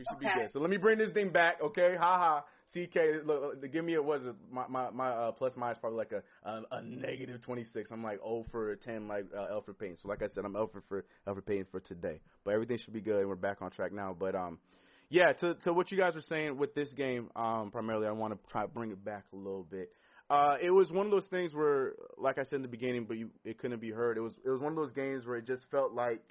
We should Okay. be good. So let me bring this thing back, okay? Ha ha. CK, look, give me a what is it? My my, my uh, plus minus probably like a, a a negative 26. I'm like 0 for 10 like uh, Alfred Payne. So like I said, I'm Alfred for Alfred Payne for today. But everything should be good. and We're back on track now. But um, yeah. To to what you guys were saying with this game, um, primarily I want to try to bring it back a little bit. Uh, it was one of those things where, like I said in the beginning, but you, it couldn't be heard. It was it was one of those games where it just felt like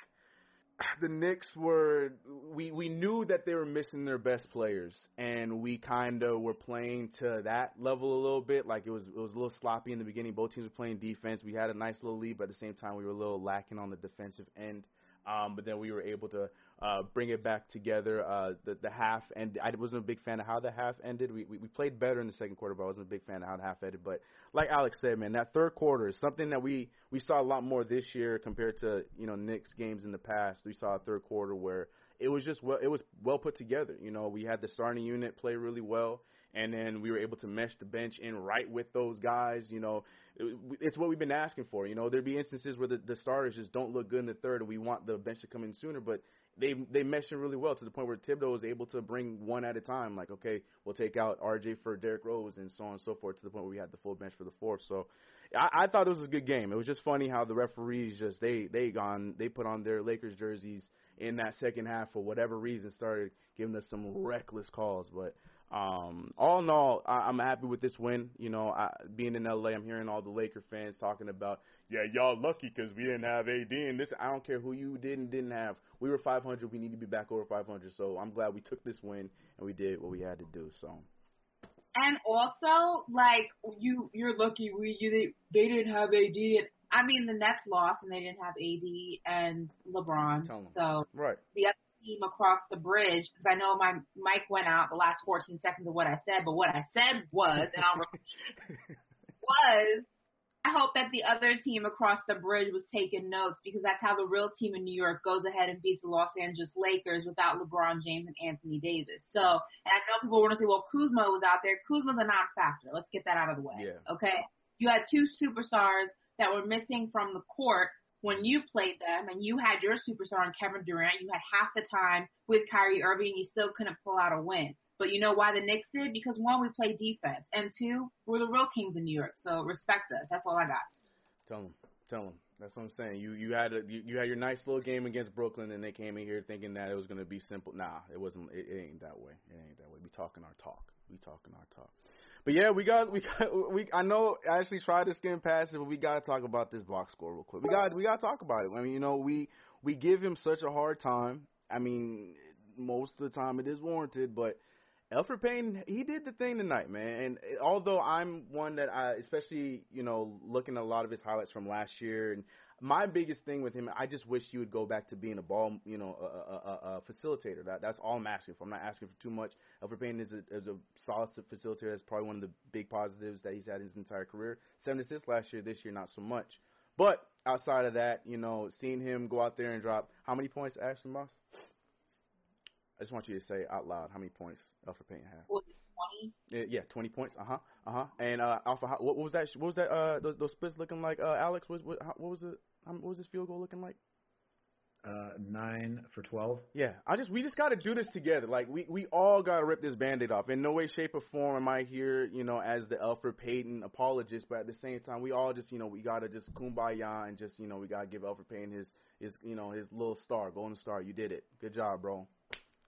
the Knicks were we we knew that they were missing their best players, and we kind of were playing to that level a little bit. Like it was it was a little sloppy in the beginning. Both teams were playing defense. We had a nice little lead, but at the same time, we were a little lacking on the defensive end. Um, but then we were able to uh, bring it back together. Uh, the the half and I wasn't a big fan of how the half ended. We, we we played better in the second quarter, but I wasn't a big fan of how the half ended. But like Alex said, man, that third quarter is something that we we saw a lot more this year compared to you know Knicks games in the past. We saw a third quarter where it was just well it was well put together. You know, we had the starting unit play really well. And then we were able to mesh the bench in right with those guys. You know, it's what we've been asking for. You know, there'd be instances where the, the starters just don't look good in the third, and we want the bench to come in sooner. But they they mesh in really well to the point where Thibodeau was able to bring one at a time. Like, okay, we'll take out RJ for Derrick Rose and so on and so forth to the point where we had the full bench for the fourth. So I, I thought this was a good game. It was just funny how the referees just they they gone they put on their Lakers jerseys in that second half for whatever reason started giving us some reckless calls. But um, all in all, I, I'm happy with this win. You know, I, being in LA, I'm hearing all the Laker fans talking about, yeah, y'all lucky because we didn't have AD and this. I don't care who you did and didn't have. We were 500. We need to be back over 500. So I'm glad we took this win and we did what we had to do. So And also, like you, you're lucky we you, they, they didn't have AD. And, I mean, the Nets lost and they didn't have AD and LeBron. So right, the other team across the bridge, because I know my mic went out the last 14 seconds of what I said, but what I said was, and I'll repeat, was I hope that the other team across the bridge was taking notes because that's how the real team in New York goes ahead and beats the Los Angeles Lakers without LeBron James and Anthony Davis. So, and I know people want to say, well, Kuzma was out there. Kuzma's a non-factor. Let's get that out of the way. Yeah. Okay. You had two superstars that were missing from the court when you played them, and you had your superstar on Kevin Durant. You had half the time with Kyrie Irving, you still couldn't pull out a win. But you know why the Knicks did? Because one, we played defense, and two, we're the real kings in New York. So respect us. That's all I got. tell them, tell them. That's what I'm saying. You you had a, you, you had your nice little game against Brooklyn, and they came in here thinking that it was going to be simple. Nah, it wasn't. It, it ain't that way. It ain't that way. We talking our talk. We talking our talk. But yeah, we got we got we. I know I actually tried to skim past it, but we got to talk about this box score real quick. We got we got to talk about it. I mean, you know, we we give him such a hard time. I mean, most of the time it is warranted, but Alfred Payne, he did the thing tonight, man. And although I'm one that I, especially, you know, looking at a lot of his highlights from last year, and my biggest thing with him, I just wish he would go back to being a ball, you know, a, a, a, a facilitator. That that's all I'm asking for. I'm not asking for too much. Elfrid Payton is a, is a solid facilitator. That's probably one of the big positives that he's had his entire career. Seven assists last year. This year, not so much. But outside of that, you know, seeing him go out there and drop how many points, Ashley Moss? I just want you to say out loud how many points Elfrid Payton had. Well, yeah, yeah, twenty points. Uh huh. Uh huh. And uh, Alpha, what, what was that? What was that? Uh, those, those splits looking like? Uh, Alex, what, what, what was it? What was his field goal looking like? Uh, nine for twelve. Yeah, I just we just got to do this together. Like we we all got to rip this band-aid off. In no way, shape, or form am I here, you know, as the Elfrid Payton apologist. But at the same time, we all just you know we got to just kumbaya and just you know we got to give Elfrid Payton his his you know his little star, golden star. You did it. Good job, bro.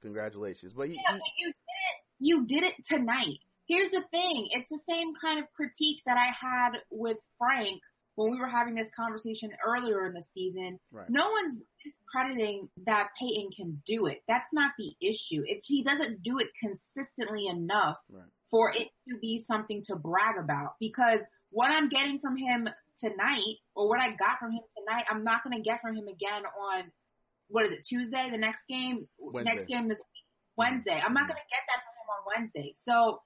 Congratulations. But, he, yeah, but you did it. You did it tonight. Here's the thing. It's the same kind of critique that I had with Frank when we were having this conversation earlier in the season. Right. No one's discrediting that Payton can do it. That's not the issue. It's he doesn't do it consistently enough right. for it to be something to brag about. Because what I'm getting from him tonight, or what I got from him tonight, I'm not going to get from him again on what is it Tuesday? The next game, Wednesday. next game this week, Wednesday. I'm not mm-hmm. going to get that from him on Wednesday. So,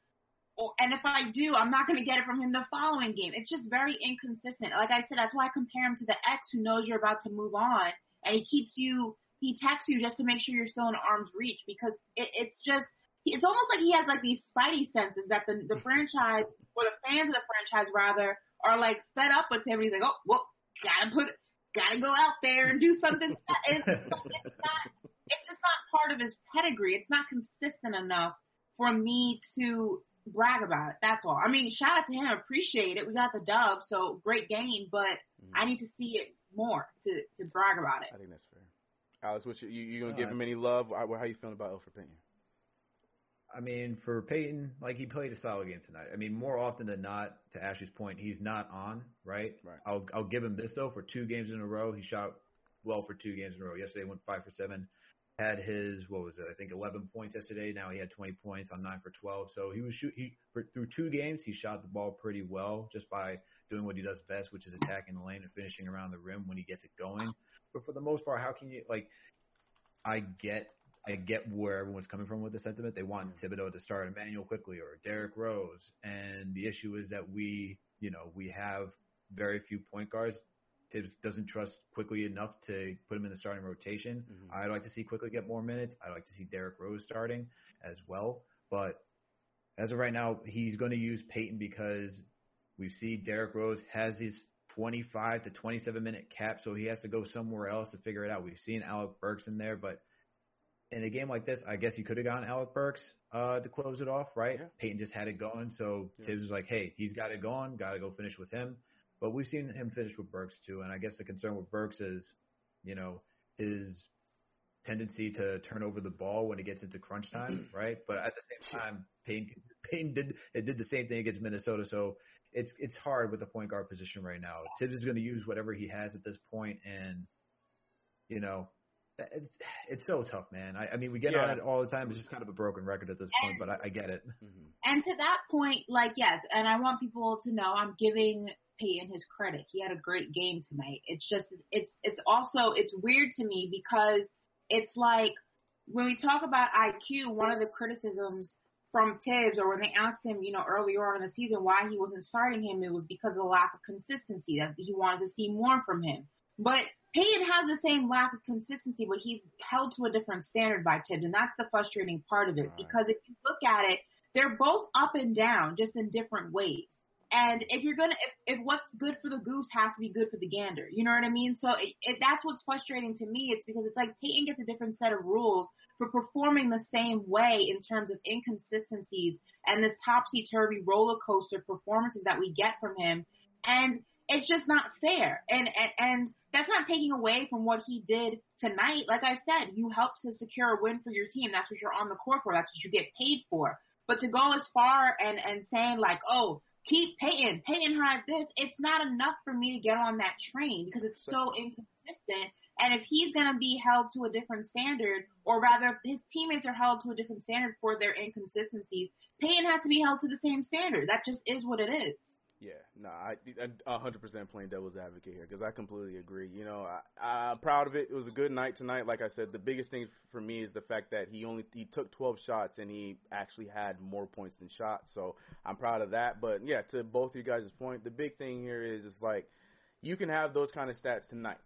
and if I do, I'm not going to get it from him the following game. It's just very inconsistent. Like I said, that's why I compare him to the ex who knows you're about to move on, and he keeps you, he texts you just to make sure you're still in arm's reach because it, it's just. It's almost like he has like these spidey senses that the the franchise or the fans of the franchise rather are like fed up with him. He's like, oh, well, gotta put gotta go out there and do something. it's, it's not. It's just not part of his pedigree. It's not consistent enough for me to brag about it. That's all. I mean, shout out to him. Appreciate it. We got the dub, so great game. But Mm-hmm. I need to see it more to to brag about it. I think that's fair. Alex, what you, you, you gonna No, give I- him any love? How, how you feeling about Elfrid Payton? I mean, for Payton, like he played a solid game tonight. I mean, more often than not, to Ashley's point, he's not on, right? Right. I'll I'll give him this though. For two games in a row, he shot well for two games in a row. Yesterday went five for seven. Had his what was it? I think 11 points yesterday. Now he had 20 points on nine for 12. So he was shoot he for, through two games he shot the ball pretty well just by doing what he does best, which is attacking the lane and finishing around the rim when he gets it going. But for the most part, how can you like? I get I get where everyone's coming from with the sentiment. They want Thibodeau to start Immanuel Quickley or Derrick Rose, and the issue is that we, you know, we have very few point guards. Thibs doesn't trust Quickley enough to put him in the starting rotation. Mhm. I'd like to see Quickley get more minutes. I'd like to see Derrick Rose starting as well. But as of right now, he's going to use Payton because we see Derrick Rose has his 25 to 27 minute cap, so he has to go somewhere else to figure it out. We've seen Alec Burks in there, but in a game like this, I guess you could have gotten Alec Burks uh, to close it off, right? Yeah. Payton just had it going, so Yeah. Thibs was like, "Hey, he's got it going, got to go finish with him." But we've seen him finish with Burks too, and I guess the concern with Burks is, you know, his tendency to turn over the ball when it gets into crunch time, right? But at the same time, Payne Payne did it did the same thing against Minnesota, so it's it's hard with the point guard position right now. Thibs is going to use whatever he has at this point, and you know, it's it's so tough, man. I, I mean, we get on it all the time. It's just kind of a broken record at this point, but I, I get it. Mm-hmm. And to that point, like yes, and I want people to know I'm giving Payton his credit. He had a great game tonight. It's just it's it's also it's weird to me because it's like when we talk about IQ, one of the criticisms from Thibs or when they asked him, you know, earlier on in the season why he wasn't starting him, it was because of the lack of consistency that he wanted to see more from him. But Payton has the same lack of consistency, but he's held to a different standard by Thibs, and that's the frustrating part of it. Because if you look at it, they're both up and down, just in different ways. And if you're gonna, if, if what's good for the goose has to be good for the gander, you know what I mean? So it, it, that's what's frustrating to me. It's because it's like Payton gets a different set of rules for performing the same way in terms of inconsistencies and this topsy turvy roller coaster performances that we get from him. And it's just not fair. And, and, and that's not taking away from what he did tonight. Like I said, you helped to secure a win for your team. That's what you're on the court for. That's what you get paid for. But to go as far and, and saying like, oh, keep Payton, Payton had this, it's not enough for me to get on that train because it's so inconsistent. And if he's going to be held to a different standard, or rather, if his teammates are held to a different standard for their inconsistencies, Payton has to be held to the same standard. That just is what it is. Yeah, no, I a hundred percent playing devil's advocate here because I completely agree. You know, I, I'm proud of it. It was a good night tonight. Like I said, the biggest thing for me is the fact that he only he took 12 shots and he actually had more points than shots. So I'm proud of that. But yeah, to both of you guys' point, the big thing here is it's like you can have those kind of stats tonight,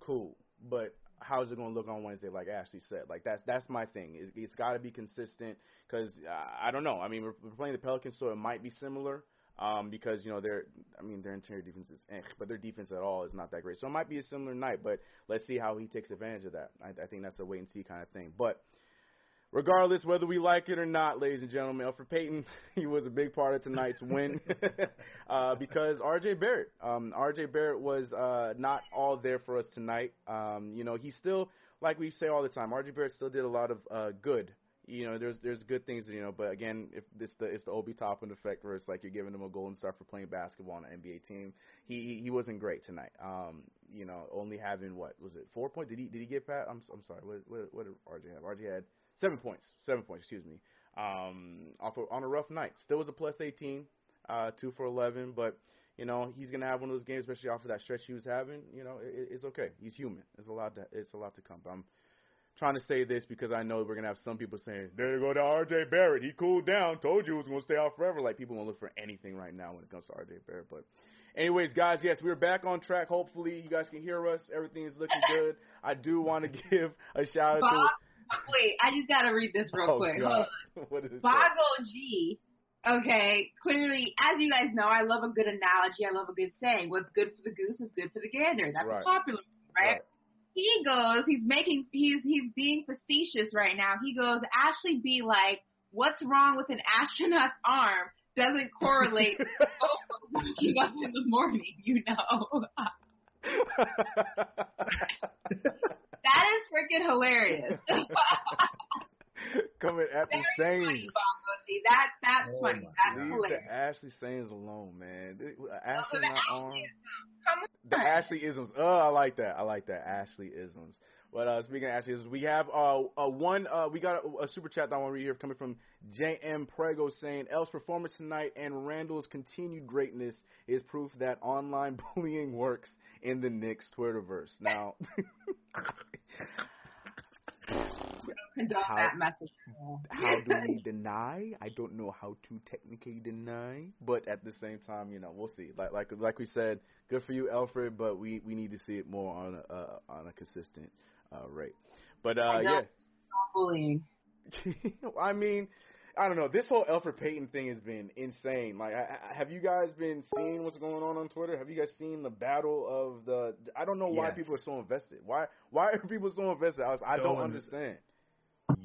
cool, but how's it going to look on Wednesday? Like Ashley said, like that's that's my thing. It's, it's got to be consistent because uh, I don't know. I mean, we're, we're playing the Pelicans, so it might be similar um, because you know their I mean their interior defense is eh, but their defense at all is not that great. So it might be a similar night, but let's see how he takes advantage of that. I, I think that's a wait and see kind of thing. But regardless whether we like it or not, ladies and gentlemen, Elfrid Payton he was a big part of tonight's win uh, because R.J. Barrett, um, R.J. Barrett was uh, not all there for us tonight. Um, you know, he still like we say all the time, R.J. Barrett still did a lot of uh, good you know, there's there's good things, you know, but again, if it's the it's the Obi Toppin effect where it's like you're giving him a golden star for playing basketball on an NBA team. He he wasn't great tonight. Um, you know, only having what was it four points? Did he did he get past? I'm I'm sorry. What what, what did RJ have? RJ had seven points. Seven points. Excuse me. Um, off on a rough night. Still was a plus 18. Uh, two for 11, but you know he's gonna have one of those games, especially after that stretch he was having. You know, it, it's okay. He's human. It's a lot. To, it's a lot to come. But I'm trying to say this because I know we're gonna have some people saying, "There you go to R.J. Barrett. He cooled down. Told you he was gonna stay out forever." Like people gonna look for anything right now when it comes to R.J. Barrett. But, anyways, guys, yes, we're back on track. Hopefully, you guys can hear us. Everything is looking good. I do want to give a shout out Bob, to. Wait, I just gotta read this real oh, quick. God. what is it? Boggle G. Okay, clearly, as you guys know, I love a good analogy. I love a good saying. What's good for the goose is good for the gander. That's Right. a popular one, right? Right. He goes, he's making, he's he's being facetious right now. He goes, Ashley be like, what's wrong with an astronaut's arm? Doesn't correlate with waking up in the morning, you know. that is freaking hilarious. Coming at the Very funny, Saints. Bongo That that's Oh funny. That's hilarious. the Ashley Saints alone, man. Th- Ashley the not Ashley on. The. Ashley isms. Oh, I like that. I like that. Ashley isms. But uh, speaking of Ashley isms, we have uh, uh one. Uh, we got a, a super chat that I want to read here coming from J.M. Prego saying El's performance tonight and Randall's continued greatness is proof that online bullying works in the Knicks Twitterverse. Now, How- that message. how do we deny? I don't know how to technically deny, but at the same time, you know, we'll see. Like like like we said, good for you, Alfred, but we we need to see it more on a uh, on a consistent uh, rate. But uh, I yeah, bullying. I mean, I don't know. This whole Alfred Payton thing has been insane. Like, I, I, have you guys been seeing what's going on on Twitter? Have you guys seen the battle of the? I don't know why Yes. people are so invested. Why why are people so invested? I, was, I So don't invested. understand.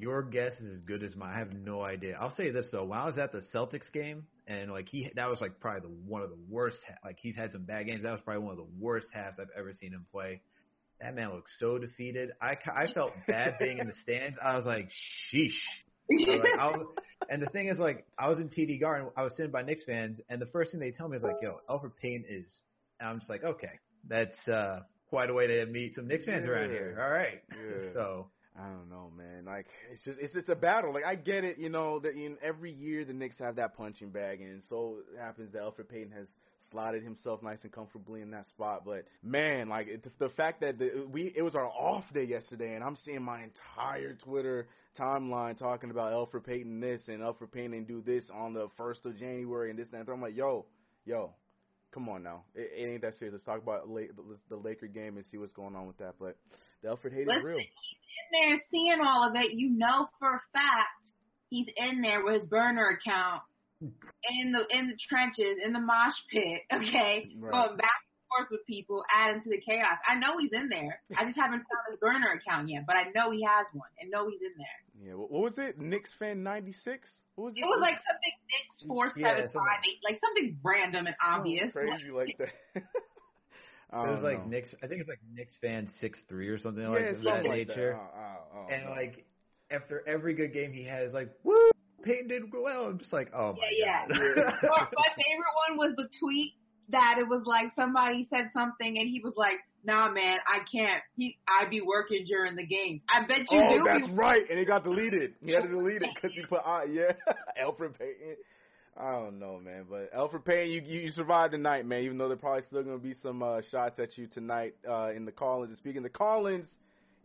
Your guess is as good as mine. I have no idea. I'll say this though: when I was at the Celtics game, and like he, that was like probably the one of the worst. ha- Like he's had some bad games. That was probably one of the worst halves I've ever seen him play. That man looked so defeated. I, I felt bad being in the stands. I was like, sheesh. I was like, I was, and the thing is, like, I was in TD Garden. I was sitting by Knicks fans, and the first thing they tell me is like, "Yo, Alfred Payne is," and I'm just like, "Okay, that's uh, quite a way to meet some Knicks fans around here." All right, Yeah. so I don't know, man. Like it's just it's just a battle. Like I get it, you know, that in every year the Knicks have that punching bag, and so it happens that Alfred Payton has slotted himself nice and comfortably in that spot. But man, like it, the fact that the, we it was our off day yesterday, and I'm seeing my entire Twitter timeline talking about Alfred Payton this and Alfred Payton do this on the first of January and this and that. I'm like, yo, yo. Come on now, it, it ain't that serious. Let's talk about La- the, the Laker game and see what's going on with that. But the Alfred hate is Listen, real. in there seeing all of it, you know for a fact he's in there with his burner account in the in the trenches, in the mosh pit, okay, Right. going back and forth with people, adding to the chaos. I know he's in there. I just haven't found his burner account yet, but I know he has one and know he's in there. Yeah, what, was it? Knicks fan ninety six. What was it? It was like something Knicks four Yeah, seven five eight, like something random and oh, obvious. crazy like that. I It was like know. Knicks. I think it's like Knicks fan six three or something yeah, like of that like nature. That. Oh, oh, oh, and no. like after every good game he has, like woo, Payton did well. I'm just like, oh my Yeah, god. Well, my favorite one was the tweet that it was like somebody said something and he was like, "Nah, man, I can't. He, I be working during the games. I bet you oh, do." that's be right, and it got deleted. He had to delete it because he put uh, yeah, Alfred Payton. I don't know, man, but Alfred Payne, you, you survived the night, man. Even though there probably still going to be some uh, shots at you tonight uh, in the Collins. And speaking of the Collins,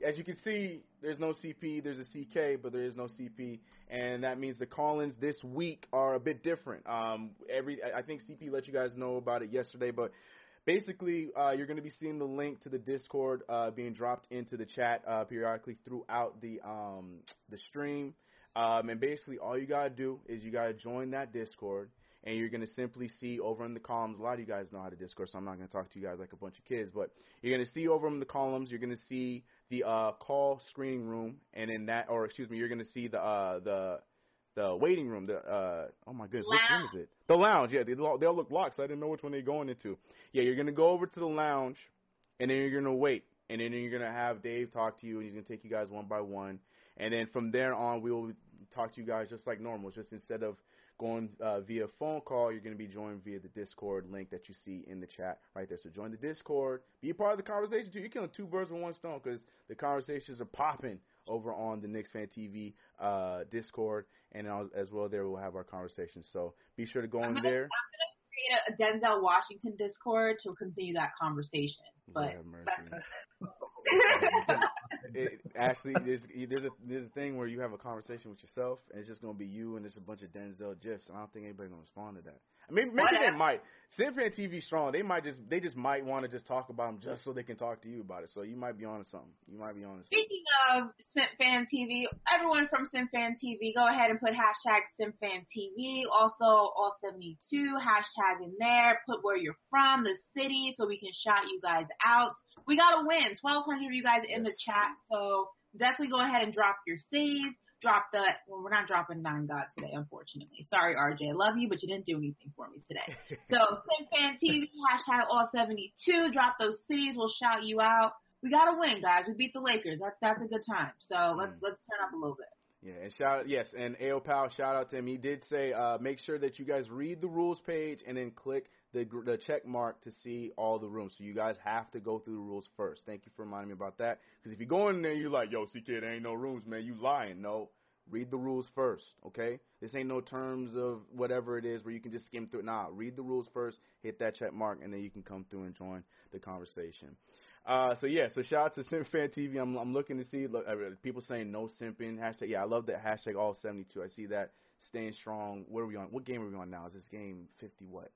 as you can see, there's no CP, there's a CK, but there is no CP, and that means the Collins this week are a bit different. Um, every I think CP let you guys know about it yesterday, but basically, uh, you're going to be seeing the link to the Discord uh, being dropped into the chat uh, periodically throughout the um, the stream. Um, and basically, all you gotta do is you gotta join that Discord, and you're gonna simply see over in the columns. A lot of you guys know how to Discord, so I'm not gonna talk to you guys like a bunch of kids, but you're gonna see over in the columns. You're gonna see the uh, call screening room, and in that, or excuse me, you're gonna see the uh, the the waiting room. The uh, oh my goodness, which room is it? The lounge. Yeah, they they'll look locked, so I didn't know which one they're going into. Yeah, you're gonna go over to the lounge, and then you're gonna wait, and then you're gonna have Dave talk to you, and he's gonna take you guys one by one. And then from there on, we will talk to you guys just like normal. Just instead of going uh, via phone call, you're going to be joined via the Discord link that you see in the chat right there. So join the Discord, be a part of the conversation too. You're killing two birds with one stone because the conversations are popping over on the Knicks Fan TV uh, Discord, and as well there we'll have our conversation. So be sure to go in there. I'm going to create a Denzel Washington Discord to continue that conversation. But it, Ashley, there's there's a there's a thing where you have a conversation with yourself, and it's just gonna be you, and there's a bunch of Denzel gifs. I don't think anybody's gonna respond to that. I mean, maybe Whatever. they might. Simfan TV strong. They might just they just might want to just talk about them just so they can talk to you about it. So you might be on something. You might be on. Speaking of Simfan TV, everyone from Simfan TV, go ahead and put hashtag Simfan TV. Also, all seventy two hashtag in there. Put where you're from, the city, so we can shout you guys out. We got to win. 1,200 of you guys in the chat, so definitely go ahead and drop your saves. Drop the, well, we're not dropping Nine God today, unfortunately. Sorry, RJ. I love you, but you didn't do anything for me today. so, SimFan TV, hashtag all72. Drop those cities. We'll shout you out. We got to win, guys. We beat the Lakers. That's, that's a good time. So, let's, mm. let's turn up a little bit. Yeah, and shout yes, and AO Pal, shout out to him. He did say, uh, make sure that you guys read the rules page and then click the the check mark to see all the rooms. So you guys have to go through the rules first. Thank you for reminding me about that. Because if you go in there, you're like, yo, CK, there ain't no rooms, man. You lying? No, read the rules first. Okay, this ain't no terms of whatever it is where you can just skim through it. Nah, read the rules first, hit that check mark, and then you can come through and join the conversation. Uh, so yeah, so shout out to Fan TV. I'm I'm looking to see look, uh, people saying no simping hashtag. Yeah, I love that hashtag all 72. I see that staying strong. What are we on? What game are we on now? Is this game 50 what?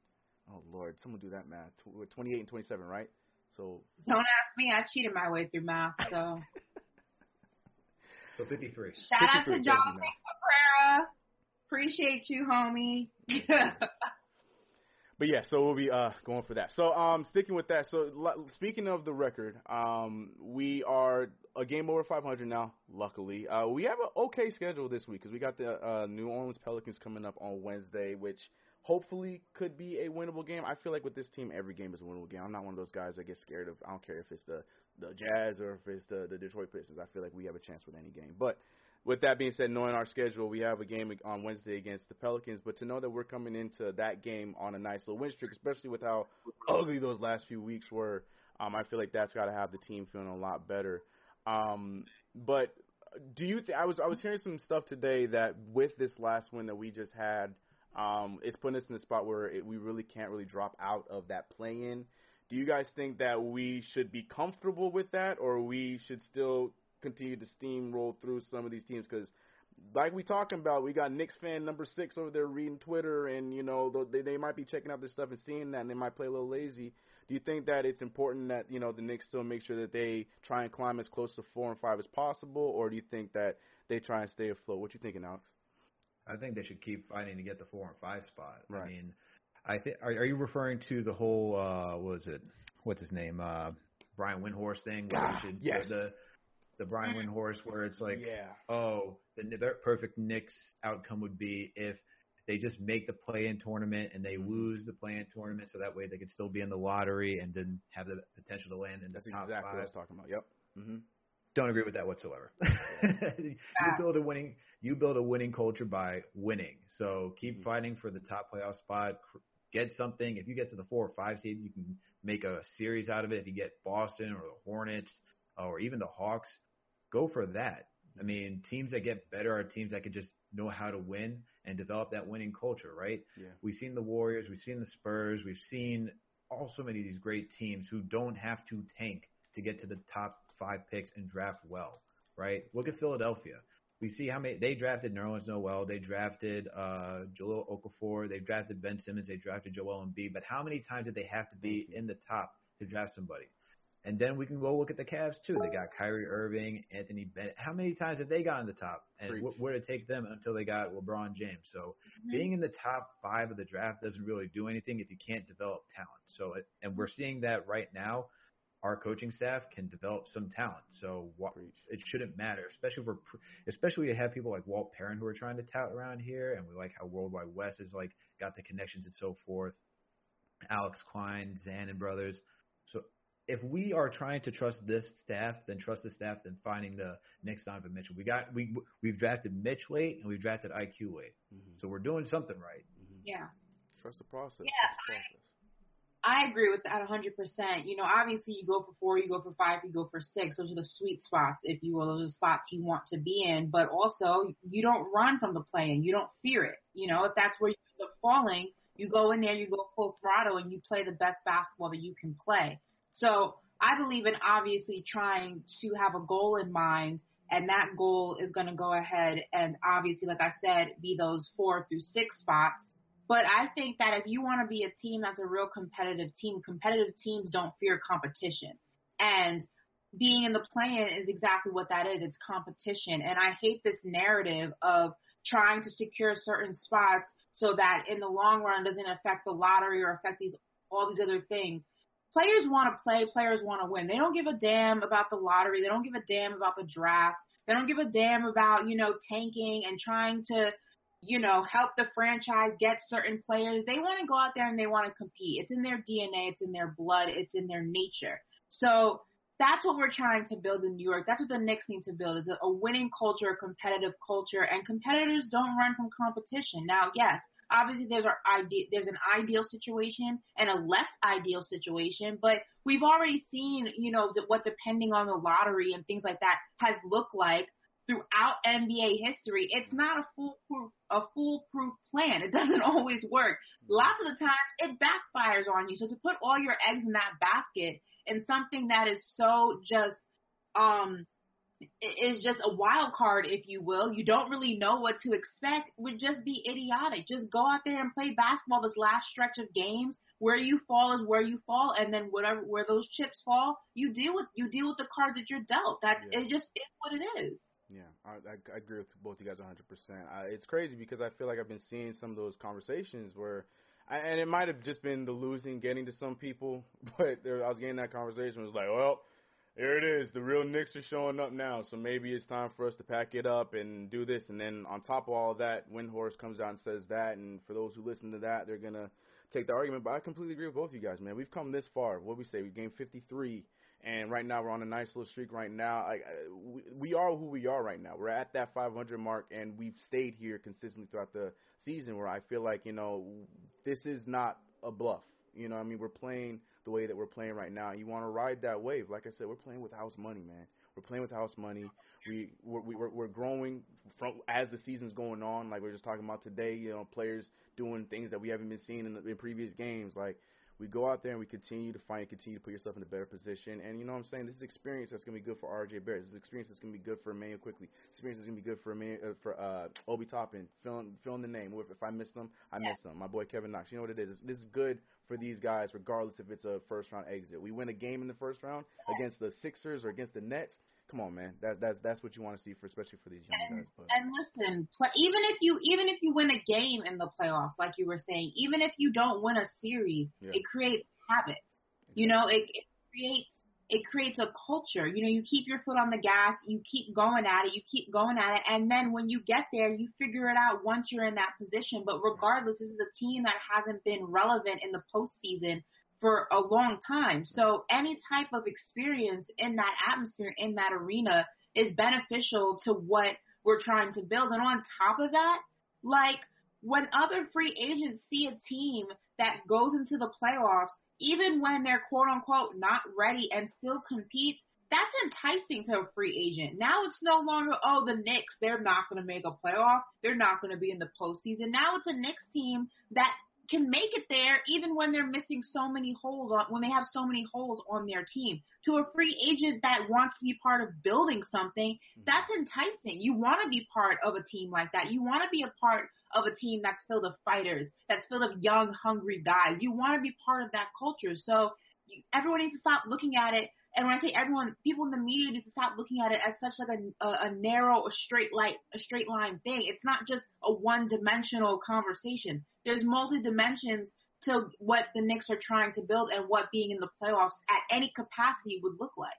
Oh Lord, someone do that math. Tw- 28 and 27, right? So don't ask me. I cheated my way through math. So so 53. Shout 53, out to Jonathan Cabrera. Appreciate you, homie. but yeah, so we'll be uh, going for that. So um, sticking with that. So l- speaking of the record, um, we are a game over 500 now. Luckily, uh, we have an okay schedule this week because we got the uh, New Orleans Pelicans coming up on Wednesday, which hopefully could be a winnable game. I feel like with this team, every game is a winnable game. I'm not one of those guys that gets scared of. I don't care if it's the the Jazz or if it's the the Detroit Pistons. I feel like we have a chance with any game. But with that being said, knowing our schedule, we have a game on Wednesday against the Pelicans. But to know that we're coming into that game on a nice little win streak, especially with how ugly those last few weeks were, um, I feel like that's got to have the team feeling a lot better. Um, but do you? Th- I was I was hearing some stuff today that with this last win that we just had um, it's putting us in a spot where it, we really can't really drop out of that play-in. Do you guys think that we should be comfortable with that, or we should still continue to steamroll through some of these teams? Because, like we talking about, we got Knicks fan number six over there reading Twitter, and you know they they might be checking out this stuff and seeing that, and they might play a little lazy. Do you think that it's important that you know the Knicks still make sure that they try and climb as close to four and five as possible, or do you think that they try and stay afloat? What you thinking, Alex? I think they should keep fighting to get the four and five spot. Right. I mean, I think are, are you referring to the whole uh what was it? What's his name? Uh Brian Windhorst thing where ah, should yes. the the Brian Windhorst where it's like yeah. oh, the, the perfect Knicks outcome would be if they just make the play-in tournament and they mm-hmm. lose the play-in tournament, so that way they could still be in the lottery and then have the potential to land in the That's top exactly five. what I was talking about. Yep. Mm-hmm. Don't agree with that whatsoever. you build a winning you build a winning culture by winning. So keep mm-hmm. fighting for the top playoff spot. Get something. If you get to the four or five seed, you can make a series out of it. If you get Boston or the Hornets or even the Hawks, go for that. I mean, teams that get better are teams that can just know how to win and develop that winning culture, right? Yeah. We've seen the Warriors, we've seen the Spurs, we've seen also many of these great teams who don't have to tank to get to the top five picks and draft well, right? Look at Philadelphia. We see how many they drafted Nerlens Noel, they drafted uh Jahlil Okafor, they drafted Ben Simmons, they drafted Joel Embiid, but how many times did they have to be in the top to draft somebody? And then we can go look at the Cavs too. They got Kyrie Irving, Anthony Bennett. How many times have they gotten in the top? And wh- where did it take them until they got LeBron James? So Mhm. being in the top five of the draft doesn't really do anything if you can't develop talent. So, it, and we're seeing that right now. Our coaching staff can develop some talent. So what, it shouldn't matter, especially if we're, especially you have people like Walt Perrin who are trying to tout around here, and we like how World Wide Wes has like got the connections and so forth. Alex Klein, Zan and brothers. So if we are trying to trust this staff, then trust the staff then finding the next Donovan Mitchell. We got we we've drafted Mitch late and we've drafted IQ late. Mhm. So we're doing something right. Mhm. Yeah. Trust the process. Yeah, Trust the process. I agree with that 100%. You know, obviously you go for four, you go for five, you go for six. Those are the sweet spots, if you will. Those are the spots you want to be in. But also, you don't run from the playing. You don't fear it. You know, if that's where you end up falling, you go in there, you go full throttle, and you play the best basketball that you can play. So I believe in obviously trying to have a goal in mind, and that goal is going to go ahead and obviously, like I said, be those four through six spots. But I think that if you want to be a team that's a real competitive team, competitive teams don't fear competition. And being in the play-in is exactly what that is. It's competition. And I hate this narrative of trying to secure certain spots so that in the long run doesn't affect the lottery or affect these all these other things. Players want to play, players want to win. They don't give a damn about the lottery. They don't give a damn about the draft. They don't give a damn about, you know, tanking and trying to you know, help the franchise get certain players. They want to go out there and they want to compete. It's in their DNA, it's in their blood, it's in their nature. So that's what we're trying to build in New York. That's what the Knicks need to build is a, winning culture, a competitive culture, and competitors don't run from competition. Now, yes, obviously there's our ide- there's an ideal situation and a less ideal situation, but we've already seen, you know, what depending on the lottery and things like that has looked like throughout NBA history. It's not a foolproof a foolproof plan. It doesn't always work. Lots of the times it backfires on you. So to put all your eggs in that basket and something that is so just um is just a wild card, if you will. You don't really know what to expect. Would just be idiotic. Just go out there and play basketball this last stretch of games. Where you fall is where you fall, and then whatever where those chips fall, you deal with you deal with the cards that you're dealt. That Yeah. it just is what it is. Yeah, I, I, I agree with both you guys 100%. I, it's crazy because I feel like I've been seeing some of those conversations where, I, and it might have just been the losing getting to some people, but there, I was getting that conversation. Was like, well, here it is. The real Knicks are showing up now, so maybe it's time for us to pack it up and do this. And then on top of all that, Windhorst comes out and says that, and for those who listen to that, they're gonna take the argument. But I completely agree with both you guys, man. We've come this far. What we say, we gained 53 and right now we're on a nice little streak. Right now, I, we, we are who we are right now. We're at that 500 mark, and we've stayed here consistently throughout the season. Where I feel like you know this is not a bluff. You know, I mean, we're playing the way that we're playing right now. You want to ride that wave? Like I said, we're playing with house money, man. We're playing with house money. We we're, we're, we're growing from as the season's going on. Like we are just talking about today, you know, players doing things that we haven't been seeing in, the, in previous games. Like we go out there and we continue to find, continue to put yourself in a better position. And you know what I'm saying? This is experience that's gonna be good for RJ Barrett. This is experience that's gonna be good for Immanuel Quickley. Experience that's gonna be good for Immanuel, uh, for uh, Obi Toppin. Filling filling the name. If, if I miss them, I miss them. My boy Kevin Knox. You know what it is? This, this is good for these guys, regardless if it's a first round exit. We win a game in the first round against the Sixers or against the Nets. Come on, man. That, that's that's what you want to see for, especially for these young guys. But And listen, play, even if you even if you win a game in the playoffs, like you were saying, even if you don't win a series, Yeah. it creates habits. You know, it, it creates it creates a culture. You know, you keep your foot on the gas, you keep going at it, you keep going at it, and then when you get there, you figure it out once you're in that position. But regardless, this is a team that hasn't been relevant in the postseason for a long time. So any type of experience in that atmosphere, in that arena, is beneficial to what we're trying to build. And on top of that, like when other free agents see a team that goes into the playoffs, even when they're quote unquote not ready and still competes, that's enticing to a free agent. Now it's no longer, oh, the Knicks, they're not going to make a playoff. They're not going to be in the postseason. Now it's a Knicks team that can make it there even when they're missing so many holes on, when they have so many holes on their team. To a free agent that wants to be part of building something, mm-hmm. that's enticing. You want to be part of a team like that. You want to be a part of a team that's filled of fighters, that's filled of young, hungry guys. You want to be part of that culture. So you, everyone needs to stop looking at it and when I say everyone, people in the media need to stop looking at it as such like a, a, a narrow, a straight light, a straight line thing. It's not just a one dimensional conversation. There's multi dimensions to what the Knicks are trying to build and what being in the playoffs at any capacity would look like.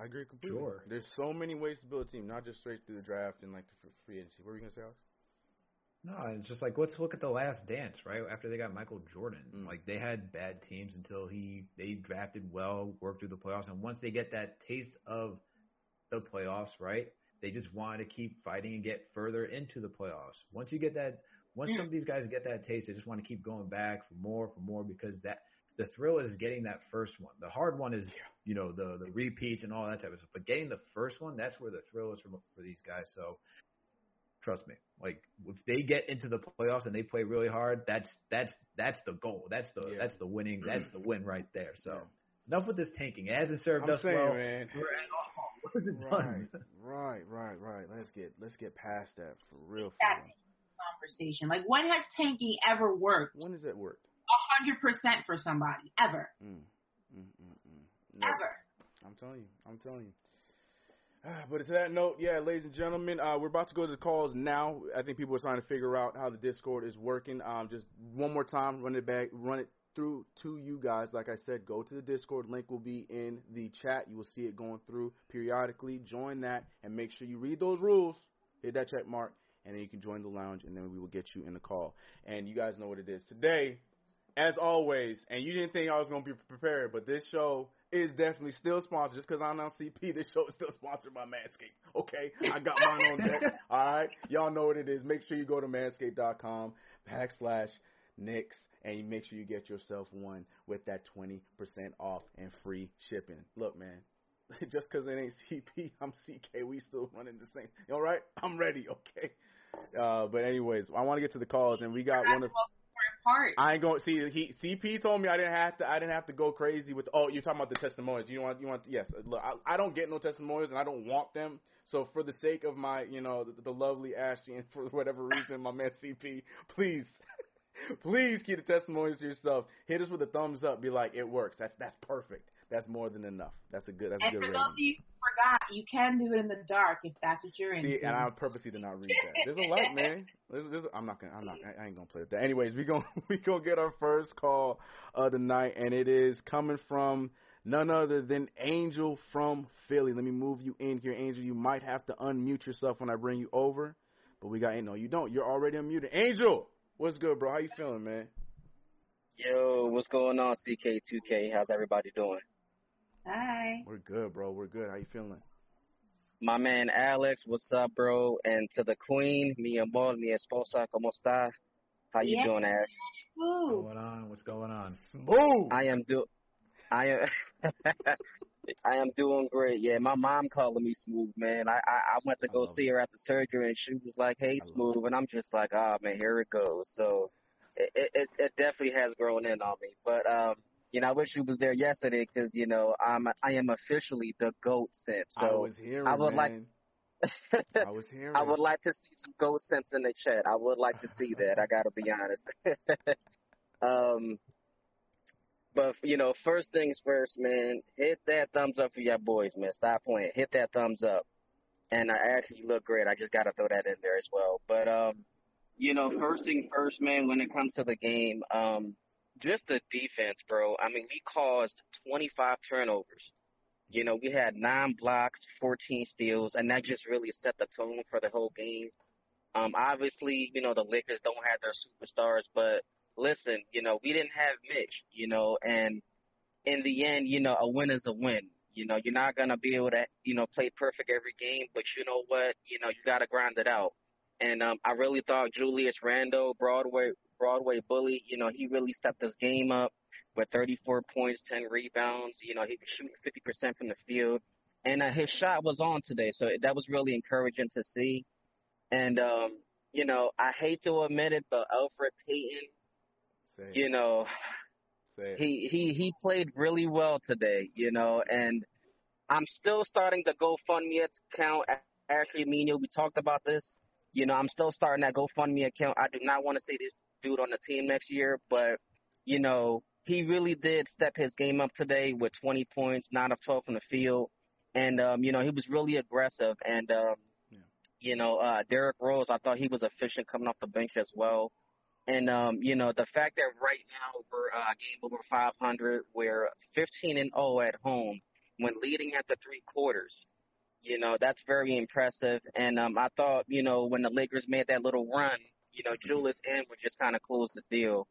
I agree completely. Sure. There's so many ways to build a team, not just straight through the draft and like the free agency. What were you gonna say, Alex? No, it's just like let's look at the Last Dance, right? After they got Michael Jordan, mm. like they had bad teams until he they drafted well, worked through the playoffs, and once they get that taste of the playoffs, right? They just want to keep fighting and get further into the playoffs. Once you get that, once some of these guys get that taste, they just want to keep going back for more, for more, because that the thrill is getting that first one. The hard one is, you know, the the repeats and all that type of stuff. But getting the first one, that's where the thrill is for for these guys. So Trust me. Like if they get into the playoffs and they play really hard, that's that's that's the goal. That's the yeah. that's the winning. That's the win right there. So yeah. enough with this tanking. It hasn't served I'm us saying, well. Man. What is it right, done? right, right, right. Let's get let's get past that for real. For that conversation. Like when has tanking ever worked? When has it worked? A hundred percent for somebody ever. Mm, mm, mm, mm. Ever. I'm telling you. I'm telling you. But to that note, yeah, ladies and gentlemen, uh, we're about to go to the calls now. I think people are trying to figure out how the Discord is working. Um, just one more time, run it back, run it through to you guys. Like I said, go to the Discord. Link will be in the chat. You will see it going through periodically. Join that and make sure you read those rules. Hit that check mark, and then you can join the lounge, and then we will get you in the call. And you guys know what it is today. As always, and you didn't think I was going to be prepared, but this show is definitely still sponsored. Just because I'm on CP, this show is still sponsored by Manscaped. Okay, I got mine on deck. All right, y'all know what it is. Make sure you go to manscaped.com backslash Knicks and you make sure you get yourself one with that 20% off and free shipping. Look, man, just because it ain't CP, I'm CK. We still running the same. All right, I'm ready. Okay. Uh, but anyways, I want to get to the calls, and we got one of part. I ain't going. See, he CP told me I didn't have to. I didn't have to go crazy with. Oh, you're talking about the testimonials. You want. You want. Yes. Look, I, I don't get no testimonials, and I don't want them. So for the sake of my, you know, the, the lovely Ashley, and for whatever reason, my man CP, please. Please keep the testimonials to yourself. Hit us with a thumbs up. Be like, it works. That's that's perfect. That's more than enough. That's a good. That's and a good. And for those of you forgot, you can do it in the dark if that's what you're into. See, and I purposely did not read that. There's a light, man. There's, there's, I'm not gonna. I'm not. I ain't gonna play with that. Anyways, we gonna we gonna get our first call of the night, and it is coming from none other than Angel from Philly. Let me move you in here, Angel. You might have to unmute yourself when I bring you over, but we got. No, you don't. You're already unmuted. Angel, what's good, bro? How you feeling, man? Yo, what's going on, CK2K? How's everybody doing? Hi. We're good, bro. We're good. How you feeling? My man Alex, what's up, bro? And to the queen, mi amor, mi esposa, ¿cómo está? How you yeah. doing, Ash? What's going on? What's going on? Smooth. I am do. I am. I am doing great. Yeah, my mom calling me smooth, man. I I, I went to go see her after surgery, and she was like, "Hey, smooth," and I'm just like, "Ah, oh, man, here it goes." So, it, it it definitely has grown in on me. But um, you know, I wish you was there yesterday because you know I'm I am officially the goat simp. So I was hearing, I would man. like. I was hearing. I would like to see some goat simps in the chat. I would like to see that. I got to be honest. um, but you know, first things first, man. Hit that thumbs up for your boys, man. Stop playing. Hit that thumbs up. And I actually look great. I just got to throw that in there as well. But um, you know, first thing first, man. When it comes to the game, um, just the defense, bro. I mean, we caused 25 turnovers. You know, we had nine blocks, 14 steals, and that just really set the tone for the whole game. Um, obviously, you know, the Lakers don't have their superstars, but listen, you know, we didn't have Mitch, you know, and in the end, you know, a win is a win. You know, you're not gonna be able to, you know, play perfect every game, but you know what? You know, you gotta grind it out. And um, I really thought Julius Randle, Broadway, Broadway bully. You know, he really stepped his game up with 34 points, 10 rebounds. You know, he was shooting 50% from the field, and uh, his shot was on today, so that was really encouraging to see. And um, you know, I hate to admit it, but Elfrid Payton, it. you know, he he he played really well today, you know, and I'm still starting the GoFundMe account. Ashley Mino, we talked about this. You know, I'm still starting that GoFundMe account. I do not want to say this dude on the team next year, but you know, he really did step his game up today with 20 points, nine of 12 from the field, and um, you know, he was really aggressive. And um, Yeah. you know, uh, Derrick Rose, I thought he was efficient coming off the bench as well. And um, you know, the fact that right now we're uh, game over 500, we're 15 and 0 at home when leading at the three quarters. You know, that's very impressive. And um, I thought, you know, when the Lakers made that little run, you know, Julius and would just kind of close the deal.